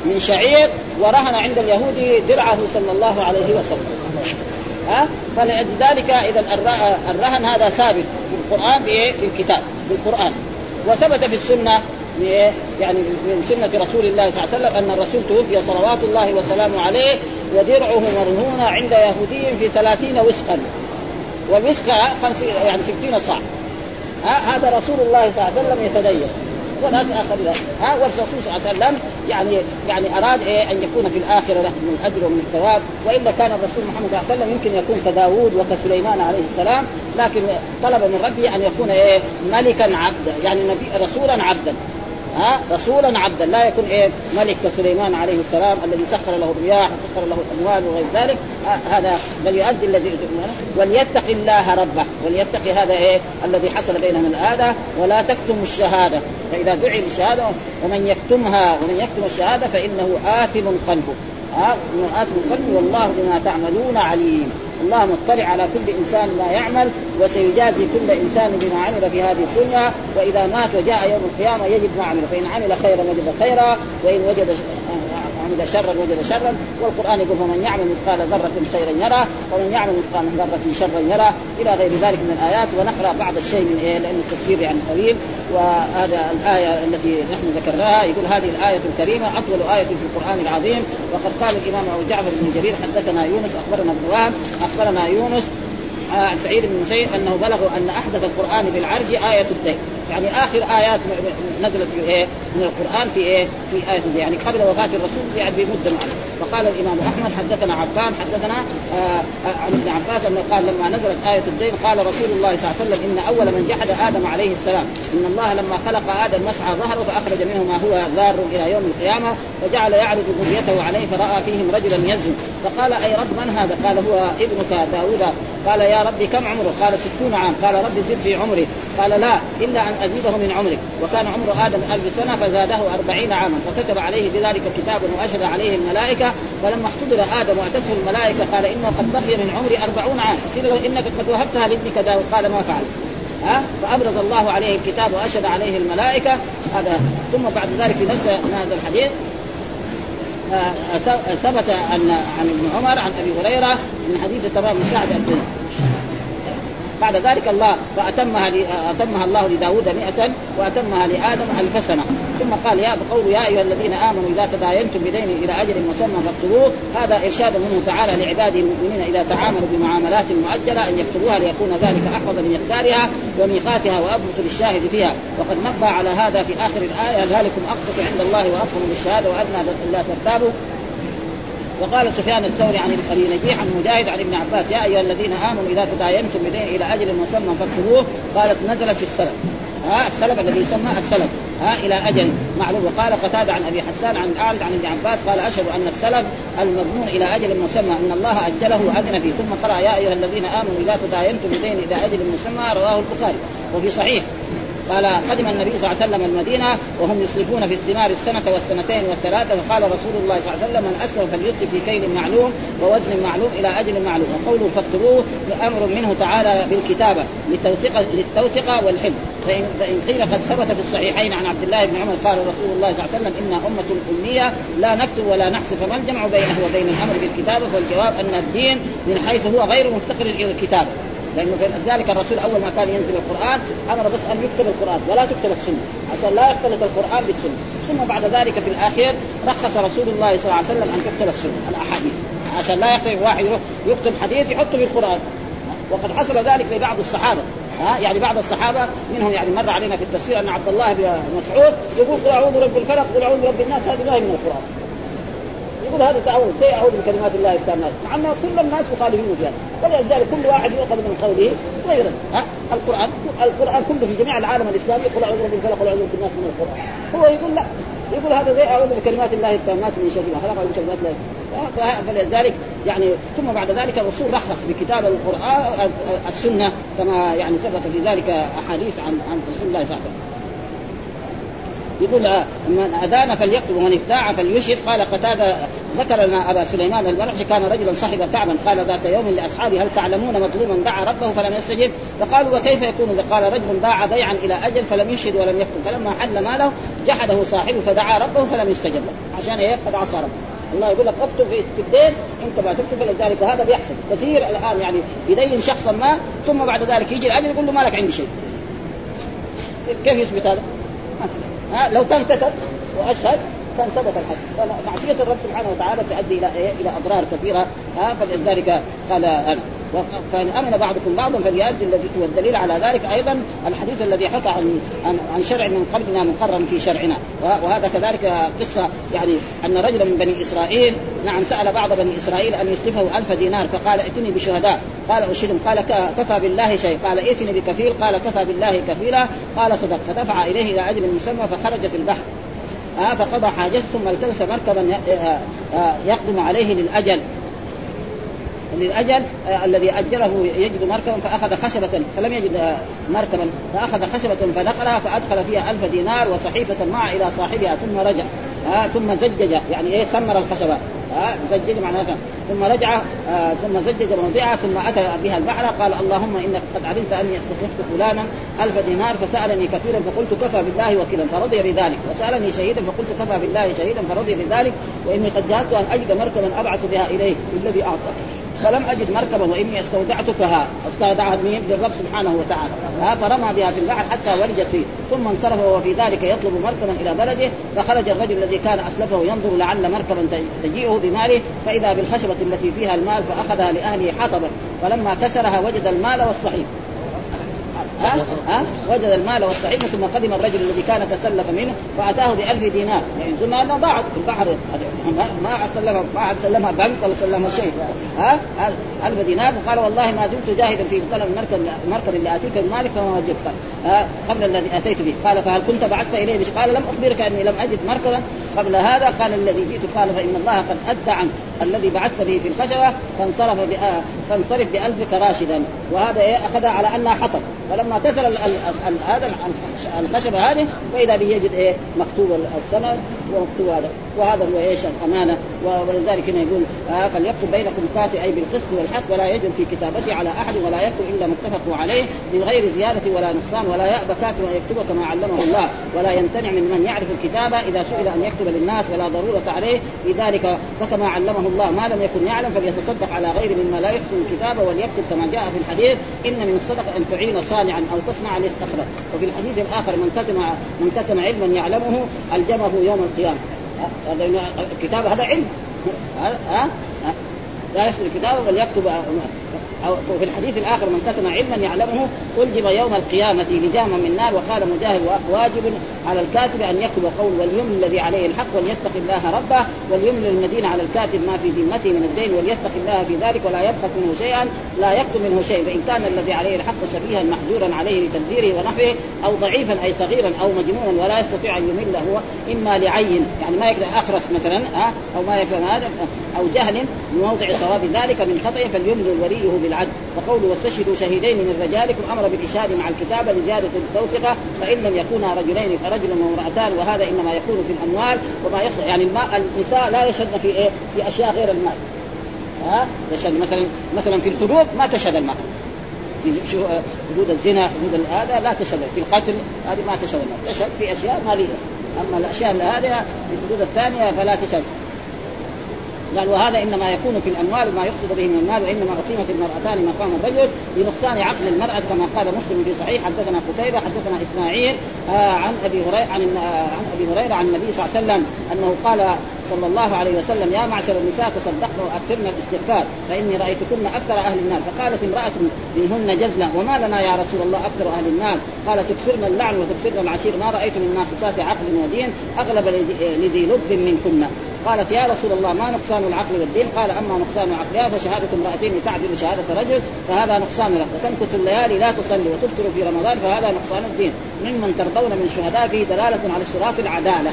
من شعير ورهن عند اليهودي درعه صلى الله عليه وسلم. ها؟ فلذلك إذا الرهن هذا ثابت في القرآن بايه؟ في الكتاب بالقران وثبت في السنة يعني من سنة رسول الله صلى الله عليه وسلم أن الرسول توفي صلوات الله وسلامه عليه ودرعه مرهونة عند يهودي في ثلاثين وسقا والمسك يعني ستين صاع. ها هذا رسول الله صلى الله عليه وسلم يتدين. وناس اخرين ها والرسول صلى الله عليه وسلم يعني يعني أراد إيه أن يكون في الآخرة له من الأجر ومن الثواب. وإلا كان الرسول محمد صلى الله عليه وسلم يمكن يكون كداوود وكسليمان عليه السلام لكن طلب من ربه أن يكون إيه ملكا عبدا يعني نبي رسولا عبدا. ها رسولا عبدا لا يكون إيه ملك كسليمان عليه السلام الذي سخر له الرياح وسخر له الأموال وغير ذلك. هذا بل يؤدي الذي وليتق الله ربه. وليتق هذا إيه الذي حصل بينهم الاذى ولا تكتم الشهادة. فإذا دعي للشهادة ومن يكتمها ومن يكتم الشهادة فإنه آثم قلبه. ها آثم قلبه والله بما تعملون عليم. الله مطلع على كل إنسان ما يعمل وسيجازي كل إنسان بما عمل في هذه الدنيا وإذا مات وجاء يوم القيامة يجد ما عمل فإن عمل خيرا وجد خيرا وإن وجد عمل شرا وجد شرا والقرآن يقول فمن يعمل مثقال ذرة خيرا يرى ومن يعمل مثقال ذرة شرا يرى. إلى غير ذلك من الآيات ونقرأ بعض الشيء من إيه؟ لأن التفسير يعني طويل وهذا الآية التي نحن ذكرناها يقول هذه الآية الكريمة أطول آية في القرآن العظيم. وقد قال الإمام أبو جعفر بن جرير حدثنا يونس أخبرنا ابن أخبرنا يونس عن سعيد بن مسيب أنه بلغوا أن أحدث القرآن بالعرج آية الدين. يعني آخر آيات نزلت في إيه؟ من القرآن في إيه؟ في آية يعني قبل وفاة الرسول يعني بمدة معينة. وقال الإمام أحمد حدثنا عفان حدثنا آه عن ابن عباس أنه قال لما نزلت آية الدين قال رسول الله صلى الله عليه وسلم إن أول من جحد آدم عليه السلام إن الله لما خلق آدم مسعى ظهره فأخرج منه ما هو ذار إلى يوم القيامة وجعل يعرض ذريته عليه فرأى فيهم رجلا يزن. فقال أي رب من هذا؟ قال هو ابنك داوود. قال يا ربي كم عمره؟ قال ستون عام. قال رب زد في عمري. قال لا إلا أن أزيده من عمرك. وكان عمر آدم ألف سنة فزاده أربعين عاما. فكتب عليه بذلك كتابا وأشهد عليه الملائكة فلما احتضر آدم وأتته الملائكة قال إنه قد بقي من عمري أربعون عام. قيل إنك قد وهبتها لابنك داود. قال ما فعل ها؟ فأبرز الله عليه الكتاب وأشهد عليه الملائكة. هذا ثم بعد ذلك في نفس هذا الحديث آه، ثبت ان عن ابن عمر عن أبي هريرة من حديث تمام سعد بعد ذلك الله فأتمها أتمها الله لداود مئة وأتمها لآدم ألف سنة. ثم قال يا بقول يا أيها الذين آمنوا إذا تداينتم بدين إلى أجل مسمى فاكتبوه. هذا إرشاد منه تعالى لعباده المؤمنين إذا تعاملوا بمعاملات مؤجلة أن يكتبوها ليكون ذلك أحفظ لمقدارها وميقاتها وأضبط للشاهد فيها. وقد نبه على هذا في آخر الآية ذلكم أقسط عند الله وأفضل للشهادة وأدنى لا ترتابوا. وقال سفيان الثوري عن ابي نجيح عن مجاهد عن ابن عباس يا أيها الذين آمنوا إذا تداينتم بدين إلى أجل مسمى فاكتبوه. قالت نزلت في السلف. ها السلف الذي يسمى السلف. ها إلى أجل معلوم. وقال قتادة عن أبي حسان عن الاعرج عن ابن عباس قال أشهد أن السلف المضمون إلى أجل مسمى أن الله أجله وأذن فيه. ثم قرأ يا أيها الذين آمنوا إذا تداينتم بدين إلى أجل مسمى رواه البخاري. وفي صحيح قال قدم النبي صلى الله عليه وسلم المدينة وهم يسلفون في الثمار السنة والسنتين والثلاثة فقال رسول الله صلى الله عليه وسلم من أسلم فليسلف في كيل معلوم ووزن معلوم إلى أجل معلوم. وقوله فاكتبوه أمر منه تعالى بالكتابة للتوثيق للتوثيق والحفظ. فإن, فإن قيل قد ثبت في الصحيحين عن عبد الله بن عمر قال رسول الله صلى الله عليه وسلم إنا أمة أمية لا نكتب ولا نحسب فما الجمع بينه وبين الأمر بالكتابة فالجواب أن الدين من حيث هو غير مفتقر إلى الكتابة. لأنه ذلك الرسول أول ما كان ينزل القرآن أمر بس أن يكتب القرآن ولا تكتب السنة عشان لا يختلط القرآن بالسنة. ثم بعد ذلك في الاخير رخص رسول الله صلى الله عليه وسلم أن تكتب السنة الأحاديث. عشان لا يختلف واحد يروح يكتب حديث يحطه في القرآن. وقد حصل ذلك لبعض الصحابة. ها يعني بعض الصحابة منهم يعني مر علينا في التفسير أن عبد الله بن مسعود يقول قل أعوذ برب الفلق قل أعوذ برب الناس هذه ما من القرآن. يقول هذا تعوذ زي أعوذ بكلمات الله التامات مع ان كل الناس مخالفين في هذا ولذلك كل واحد يؤخذ من قوله غير ها؟ القرآن القرآن كله في جميع العالم الإسلامي يقول أعوذ برب الفلق قل أعوذ بالناس من القران هو يقول لا يقول هذا زي أعوذ بكلمات الله التامات من شر ما خلق ومن شر الله فلذلك يعني ثم بعد ذلك الرسول رخص بكتاب القرآن السنة كما يعني ثبت في ذلك أحاديث عن عن رسول الله صلى الله عليه وسلم. يقول من أذان فليكتب ومن ابتاع فليشهد. قال قتادة ذكر لنا أبا سليمان البلخشي كان رجلا صاحب كعبا قال ذات يوم لأصحابه هل تعلمون مظلوما دعا ربه فلم يستجب؟ فقالوا وكيف يكون؟ إذا قال رجل باع بيعا إلى أجل فلم يشهد ولم يكتب. فلما حل ماله جحده صاحبه فدعا ربه فلم يستجب له عشان إيه؟ قد عصى ربه. الله يقول لك اكتب في الدين انت ما تكتب فلذلك هذا بيحصل كثير الآن يعني يدين شخصا ما ثم بعد ذلك يجي الأجل يقول له ما لك عندي شيء. كيف يثبت هذا؟ لو كان كتب وأشهد كان ثبت الحد فمعصيه الرب سبحانه وتعالى تؤدي إلى إيه؟ إلى أضرار كثيره ها فلذلك قال أنا فان أمن بعضكم بعضا فليؤدي الذي والدليل على ذلك أيضا الحديث الذي حكى عن عن شرع من قبلنا مقرر في شرعنا. وهذا كذلك قصة يعني أن رجلا من بني إسرائيل نعم سأل بعض بني إسرائيل أن يسلفه ألف دينار فقال ائتني بشهداء. قال أشهدهم. قال كفى بالله شيء. قال ائتني بكفيل. قال كفى بالله كفيلا. قال صدق. فدفع إليه إلى أجل مسمى فخرج في البحر. آه فقضى حاجته ثم التمس مركبا آه، آه، يقدم عليه للأجل. للأجل آه الذي أجله يجد مركبا فأخذ خشبة فلم يجد آه مركبا فأخذ خشبة فنقلها فأدخل فيها ألف دينار وصحيفة معه إلى صاحبها ثم رجع آه ثم زجج يعني إيه سمر الخشبة. آه زجج معناها ثم رجع آه ثم زجج موضعها ثم أتى بها البحر قال اللهم إنك قد علمت أني استخلفت فلانا ألف دينار فسألني كثيرا فقلت كفى بالله وكيلا فرضي بذلك. وسألني شهيدا فقلت كفى بالله شهيدا فرضي بذلك. وإني قد جاءت أن أجد مركبا أبعث بها إليه الذي أعطى. فلم أجد مركبا وإني استودعتكها. استودعها مين؟ للرب سبحانه وتعالى. ها فرمى بها في البحر حتى ولجت فيه. ثم انصرف وهو في ذلك يطلب مركبا إلى بلده. فخرج الرجل الذي كان أسلفه ينظر لعل مركبا تجيئه بماله. فإذا بالخشبة التي فيها المال فأخذها لأهله حطبا. فلما كسرها وجد المال والصحيح. ها؟ ها؟ وجد المال والصحيفه ثم قدم الرجل الذي كان تسلف منه فأتاه بألف دينار. يعني ثم انها ضاعت في البحر. ما سلمها ما سلمها بنك ولا سلمها شيء. ها؟ ألف دينار. وقال والله ما زلت جاهدا في طلب المركب المركب اللي اتيك بمالك فما وجدت. قبل الذي أتيت به. قال فهل كنت بعثت إليه بشيء؟ قال لم أخبرك أني لم أجد مركبا قبل هذا. قال الذي جئت. قال فإن الله قد أدى عنك. الذي بعثت به في الخشبة فانصرف فانصرف بألفك راشدا. وهذا إيه؟ اخذها على أنها حطب. فلما كسر هذا الخشبة هذه وإذا به يجد إيه مكتوب الثمن. ومكتوب هذا وهذا هو إيش؟ الأمانة. ولذلك هنا يقول آه فليكتب بينكم كاتب أي بالقسط والحق ولا يجب في كتابته على أحد ولا يكتب إلا متفق عليه من غير زيادة ولا نقصان ولا يأبى كاتب ان يكتب كما علمه الله. ولا يمتنع من من يعرف الكتابه إذا سئل أن يكتب للناس ولا ضرورة عليه. في ذلك فكما علمه الله ما لم يكن يعلم فليتصدق على غير مما لا يحسن الكتابه وليكتب كما جاء في الحديث إن من الصدقه أن تعين صانعا أو تصنع لاستخرج وفي الحديث الآخر من كتم من كتم علما يعلمه الجمه يوم القيامة. هذا الكتاب هذا علم. ها؟ ها؟ لا يحسن الكتابه بل يكتب أو في الحديث الآخر من كتم علما يعلمه ألجم يوم القيامة لجاما من نار وقال مجاهد واجب على الكاتب أن يكتب قول وليمل الذي عليه الحق وليتق الله ربه وليمل المدين على الكاتب ما في ذمته من الدين وليتق الله في ذلك ولا يبخس منه شيئا لا يكتب منه شيء فإن كان الذي عليه الحق شبيها محجورا عليه لتدبيره ونفعه أو ضعيفا أي صغيرا أو مجنونا ولا يستطيع أن يمل هو إما لعين يعني ما يقدر أخرس مثلا أو ما يفهم هذا أو جهل من موضع صواب ذلك من خطأ فليملل وليه بالعدل وقوله واستشهدوا شهيدين من رجالكم أمر بالإشهاد مع الكتابه لزيادة التوثقه فإن لم يكونا رجلين فرجل وامرأتان وهذا إنما يكون في الأموال وما يصل يعني الماء النساء لا يشهدن في إيه؟ في أشياء غير المال. ها؟ يشهد مثلا مثلا في الحدود ما تشهد المال. في حدود الزنا حدود هذا لا تشهد. في القتل هذه ما تشهد المال. تشهد في أشياء مالية. أما الأشياء هذه في الحدود الثانية فلا تشهد. قال وهذا إنما يكون في الأموال ما يقصد به من المال وإنما أقيمت المرأتان مقام الرجل لنقصان عقل المرأة كما قال مسلم في صحيح. حدثنا قتيبة حدثنا إسماعيل آه عن أبي هريرة عن آه عن أبي هريرة عن النبي صلى الله عليه وسلم أنه قال صلى الله عليه وسلم يا معشر النساء تصدقن وأكثرن الاستغفار فإني رأيتكن أكثر أهل النار. فقالت امرأة منهن جزلا وما لنا يا رسول الله أكثر أهل النار؟ قال تكثرن اللعن وتكثرن العشير ما رأيت من ناقصات عقل ودين أغلب لذي لب منكن. قالت يا رسول الله ما نقصان العقل والدين؟ قال أما نقصان عقلها فشهادة امرأتين تعدل شهادة رجل فهذا نقصان لك. وتمكث الليالي لا تصلي وتفطر في رمضان فهذا نقصان الدين. ممن ترضون من الشهداء فيه دلالة على اشتراط العدالة.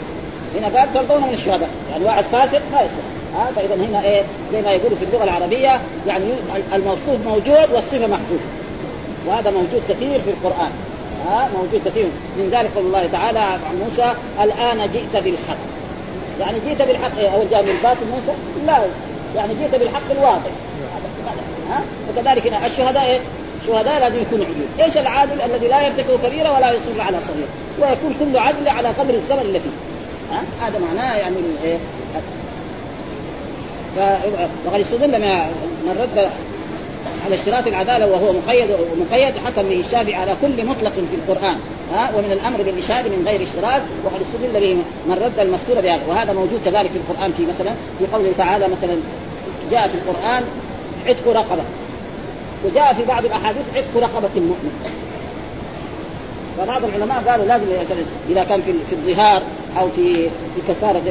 هنا قال ترضون من الشهداء. يعني واحد فاسق ما يصلح. ها فإذا هنا إيه زي ما يقولوا في اللغة العربية يعني الموصوف موجود والصفة محذوفة. وهذا موجود كثير في القرآن. ها موجود كثير. من ذلك قول الله تعالى عن موسى الآن جئت بالحق. يعني جئت بالحق أو جاء من الباطل موسى؟ لا. يعني جئت بالحق الواضح. ها؟ وكذلك هنا الشهداء إيه؟ الشهداء لازم يكون عدول، إيش العادل الذي لا يرتكب كبيرة ولا يصر على صغيره، ويكون كل عدل على قدر الزمن اللي فيه. ها؟ هذا معناه يعني إيه؟ وقد استدل من رد على اشتراط العدالة وهو مقيد ومقيد حكم به الشافعي على كل مطلق في القرآن. ها؟ ومن الأمر بالاشهاد من غير اشتراط وقد استدل به من رد المستور بهذا. وهذا موجود كذلك في القرآن في مثلا في قوله تعالى مثلا جاء في القرآن عتق رقبة. وجاء في بعض الأحاديث عتق رقبة المؤمن. فبعض العلماء قالوا لازم إذا كان في في الظهار أو في في كفارة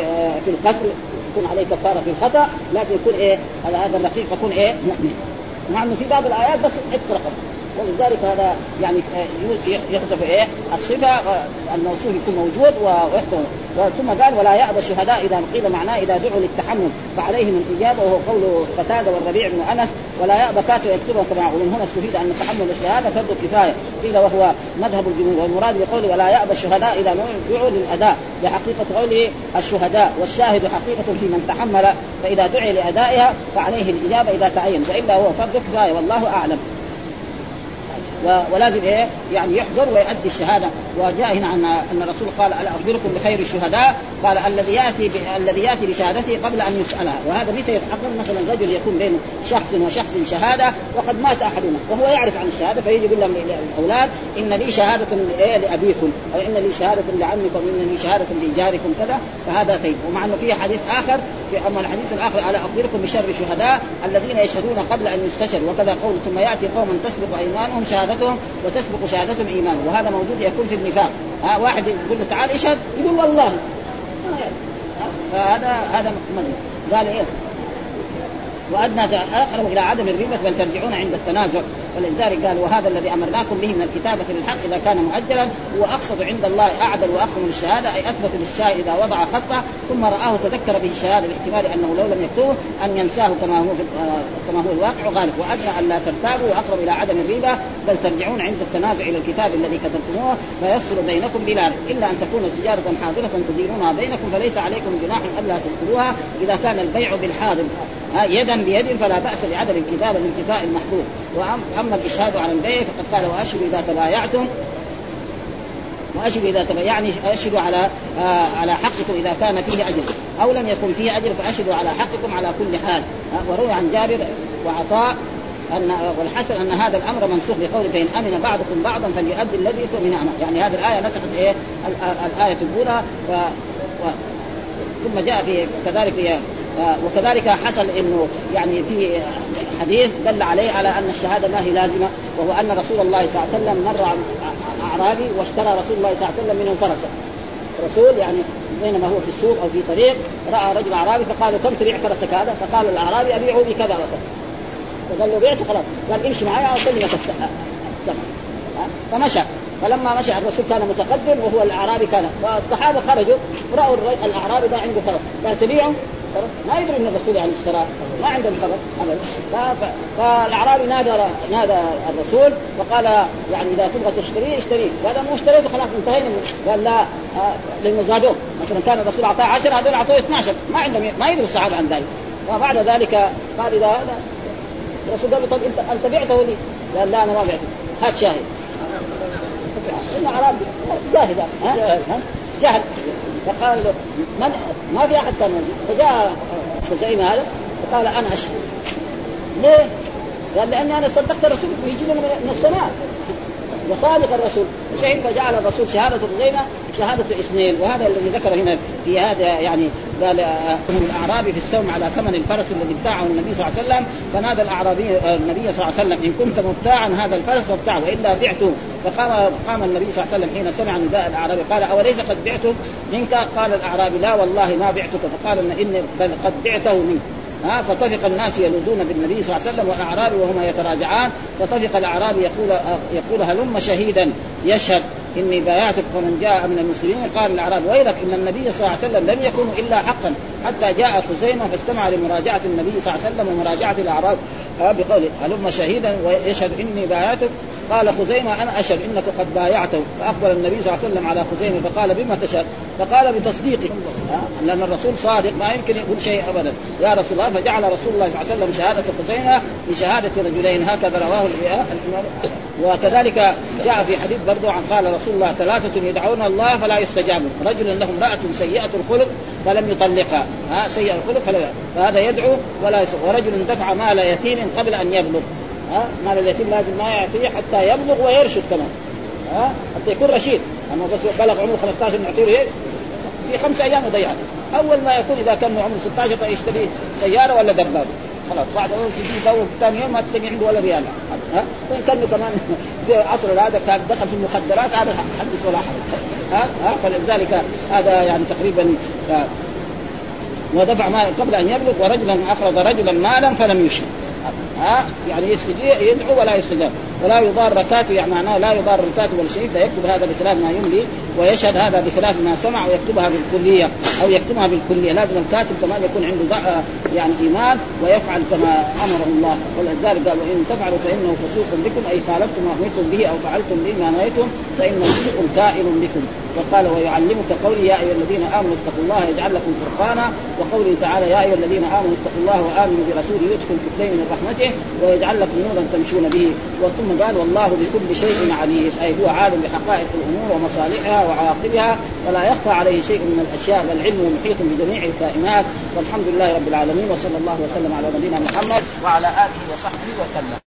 في القتل يكون عليه كفارة في الخطأ لكن يكون إيه؟ هذا الرقيق يكون إيه؟ مؤمن. انه في بعض الآيات بس عتق رقبه ولذلك هذا يعني يحذف إيه؟ الصفة آه، الموصوف يكون موجود ويحذف ثم قال ولا يأبى الشهداء إذا قيل معناه إذا دعوا للتحمل فعليهم الإجابة وهو قول قتادة والربيع بن أنس ولا يأبى كاتب يكتبها كما ومن هنا استفيد أن تحمل الشهاده فرض كفايه قيل وهو مذهب الجمهور. والمراد بقوله ولا يأبى الشهداء إذا دعوا للأداء. لحقيقه قوله الشهداء. والشاهد حقيقة في من تحمل فإذا دعي لأدائها فعليه الإجابة إذا تعين وإلا هو فرض كفايه والله أعلم. ولازم إيه؟ يعني يحضر ويؤدي الشهادة. وجاء هنا ان أن الرسول قال ألا أخبركم بخير الشهداء؟ قال الذي يأتي الذي يأتي بشهادته قبل أن يسألها. وهذا متى يتحقق مثلا رجل يكون بين شخص وشخص شهادة وقد مات احدنا وهو يعرف عن الشهادة فيجي يقول لهم للاولاد إن لي شهادة إيه؟ لأبيكم أو إن لي شهادة لعمكم إن لي شهادة لجاركم كذا. فهذا تيب. ومع أنه في حديث آخر في أما الحديث الآخر ألا أخبركم بشر الشهداء الذين يشهدون قبل أن يستشهدوا؟ وكذا قول ثم يأتي قوم تسبق أيمانهم شهادتهم وتسبق شهادتهم إيمانهم. وهذا موجود يكون في النفاق. ها واحد يقول له تعال اشهد يقول والله. فهذا هذا مذموم قال إيه؟ وأدنى أقرب إلى عدم الربا بل ترجعون عند التنازع. ولذلك قال وهذا الذي أمرناكم به من الكتابة للحق إذا كان مؤجلا هو أقصد عند الله أعدل واقوم للشهادة أي أثبت للشاهد إذا وضع خطه ثم رآه تذكر به الشهادة باحتمال أنه لو لم يكتبه أن ينساه كما هو في آه، كما هو الواقع. غالب وأدنى أن لا ترتابوا وأقرب إلى عدم الريبه بل ترجعون عند التنازع إلى الكتاب الذي كتبتموه فيفصل بينكم بلا إلا أن تكون تجارة حاضرة تديرونها بينكم فليس عليكم جناح ألا تدخلوها إذا كان البيع بالحاضر يدا بيد فلا بأس بعدم الكتابة لانتفاء المحظور واما الإشهاد على البيع فقد قال وأشهدوا إذا تبايعتم وأشهدوا إذا تبايعوا يعني أشهدوا على آه على حقكم إذا كان فيه أجر أو لم يكن فيه أجر فأشهدوا على حقكم على كل حال. آه وروي عن جابر وعطاء أن والحسن أن هذا الأمر منسوخ بقول فإن أمن بعضكم بعضا فليؤدي الذي اؤتمن يعني هذه الآية نسخت إيه؟ الآية الأولى و... و... ثم جاء في كذلك في آه، وكذلك حصل إنه يعني في حديث دل عليه على أن الشهادة ما هي لازمة وهو أن رسول الله صلى الله عليه وسلم مر أعرابي واشترى رسول الله صلى الله عليه وسلم منه فرسا. رسول يعني بينما هو في السوق أو في طريق رأى رجل أعرابي فقال كم تبيع فرسك هذا؟ فقال الأعرابي ابيعه بكذا وكذا فقال له بعته خلاص. قال امشي معي اسلمك الثمن فمشى. فلما مشى الرسول كان متقدم وهو الأعرابي كان. فالصحابه خرجوا رأوا الأعرابي ده عنده فرس. قال تبيعه؟ ما يدري ان الرسول يعني اشتراه ما عندهم خبر ابدا. فالأعرابي نادى نادى الرسول وقال يعني إذا تبغى تشتريه اشتريه قال مو اشتريته خلاص انتهينا. قال لا لأنه زادوه مثلا كان الرسول أعطاه 10 هذول أعطوه 12 ما عندهم ما يدري الصحابة عن ذلك. وبعد ذلك قال إذا هذا الرسول قال طيب أنت أنت بعته لي؟ قال لا أنا ما بعته. هات شاهد. ان اعرابي جاهل ها؟ جهل فقال من ما في أحد كان فجاء خزيمة هذا فقال أنا أشهد. ليه؟ قال لأني أنا صدقت الرسول. يجي لنا من السماء. وصادق الرسول. شهد فجعل الرسول شهادة خزيمة. شهادة اثنين وهذا الذي ذكر هنا في هذا يعني قال آه، الأعرابي في السوم على ثمن الفرس الذي ابتاعه النبي صلى الله عليه وسلم فنادى الأعرابي آه، النبي صلى الله عليه وسلم إن كنت مبتاعا هذا الفرس فابتعه والا بعته. فقام قام النبي صلى الله عليه وسلم حين سمع نداء الأعرابي قال أوليس قد بعته منك؟ قال الأعرابي لا والله ما بعتك. فقال اني بل قد بعته منك. ها فطفق الناس يلوذون بالنبي صلى الله عليه وسلم والأعرابي وهما يتراجعان فطفق الأعرابي يقول آه، يقول هلم شهيدا؟ يشهد. إني بايعتك فمن جاء من المسلمين قال الأعراب ويلك إن النبي صلى الله عليه وسلم لم يكن إلا حقا حتى جاء خزيمة فاستمع لمراجعة النبي صلى الله عليه وسلم ومراجعة الأعراب. بقوله هلم شهيدا ويشهد إني بايعتك؟ قال خزيمة أنا أشهد إنك قد بايعته فأقبل النبي صلى الله عليه وسلم على خزيمة فقال بما تشهد؟ فقال بتصديقي. لأن الرسول صادق ما يمكن يقول شيء أبدا. يا رسول الله فجعل رسول الله صلى الله عليه وسلم شهادة خزيمة بشهادة رجلين. هكذا رواه الإمام وكذلك جاء في حديث برضو عن قال رسول الله ثلاثة يدعون الله فلا يستجاب رجل له امرأة سيئة الخلق فلم يطلقها. ها؟ سيئة الخلق فلا فهذا يدعو ولا يستجاب. ورجل دفع مال يتيم قبل أن يبلغ. ها؟ مال اليتيم لازم ما يعطيه حتى يبلغ ويرشد كمان. ها؟ حتى يكون رشيد. أما بس بلغ عمره 15 نعطيه إيه؟ في خمس أيام يضيعها أول ما يكون إذا كان عمره 16 يشتري سيارة ولا دبابة. خلاص بعد اول تجي دور ثاني يوم ما تجي عنده ولا ريال. ها؟ وإن كان كمان في عصر هذا كان دخل في المخدرات هذا حدث ولا حرج. ها؟ ها؟ فلذلك هذا يعني تقريبا ودفع مال قبل أن يبلغ ورجلا أخرج رجلا مالا فلم يشرك ها؟ يعني يدعو ولا يستجاب. ولا يضار ركاته يعني معناه لا يضار ركاته ولا شيء فيكتب هذا بخلاف ما يملي ويشهد هذا بخلاف ما سمع ويكتبها بالكليه أو يكتبها بالكليه لازم الكاتب كمان يكون عنده يعني إيمان ويفعل كما أمره الله. ولذلك قال وإن تفعلوا فإنه فسوق بكم أي خالفتم ما امرتم به أو فعلتم به ما نهيتم فإنه فسوق كائن بكم. وقال ويعلمك قولي يا أيها الذين آمنوا اتقوا الله يجعل لكم فرقانا وقوله تعالى يا أيها الذين آمنوا اتقوا الله وآمنوا برسوله يدخل كفلين من رحمته ويجعل لكم نورا تمشون به. وثم قال والله بكل شيء عليم. أي هو عالم بحقائق الأمور ومصالحها وعواقبها ولا يخفى عليه شيء من الأشياء بل علمه محيط بجميع الكائنات. والحمد لله رب العالمين وصلى الله وسلم على نبينا محمد وعلى آله وصحبه وسلم.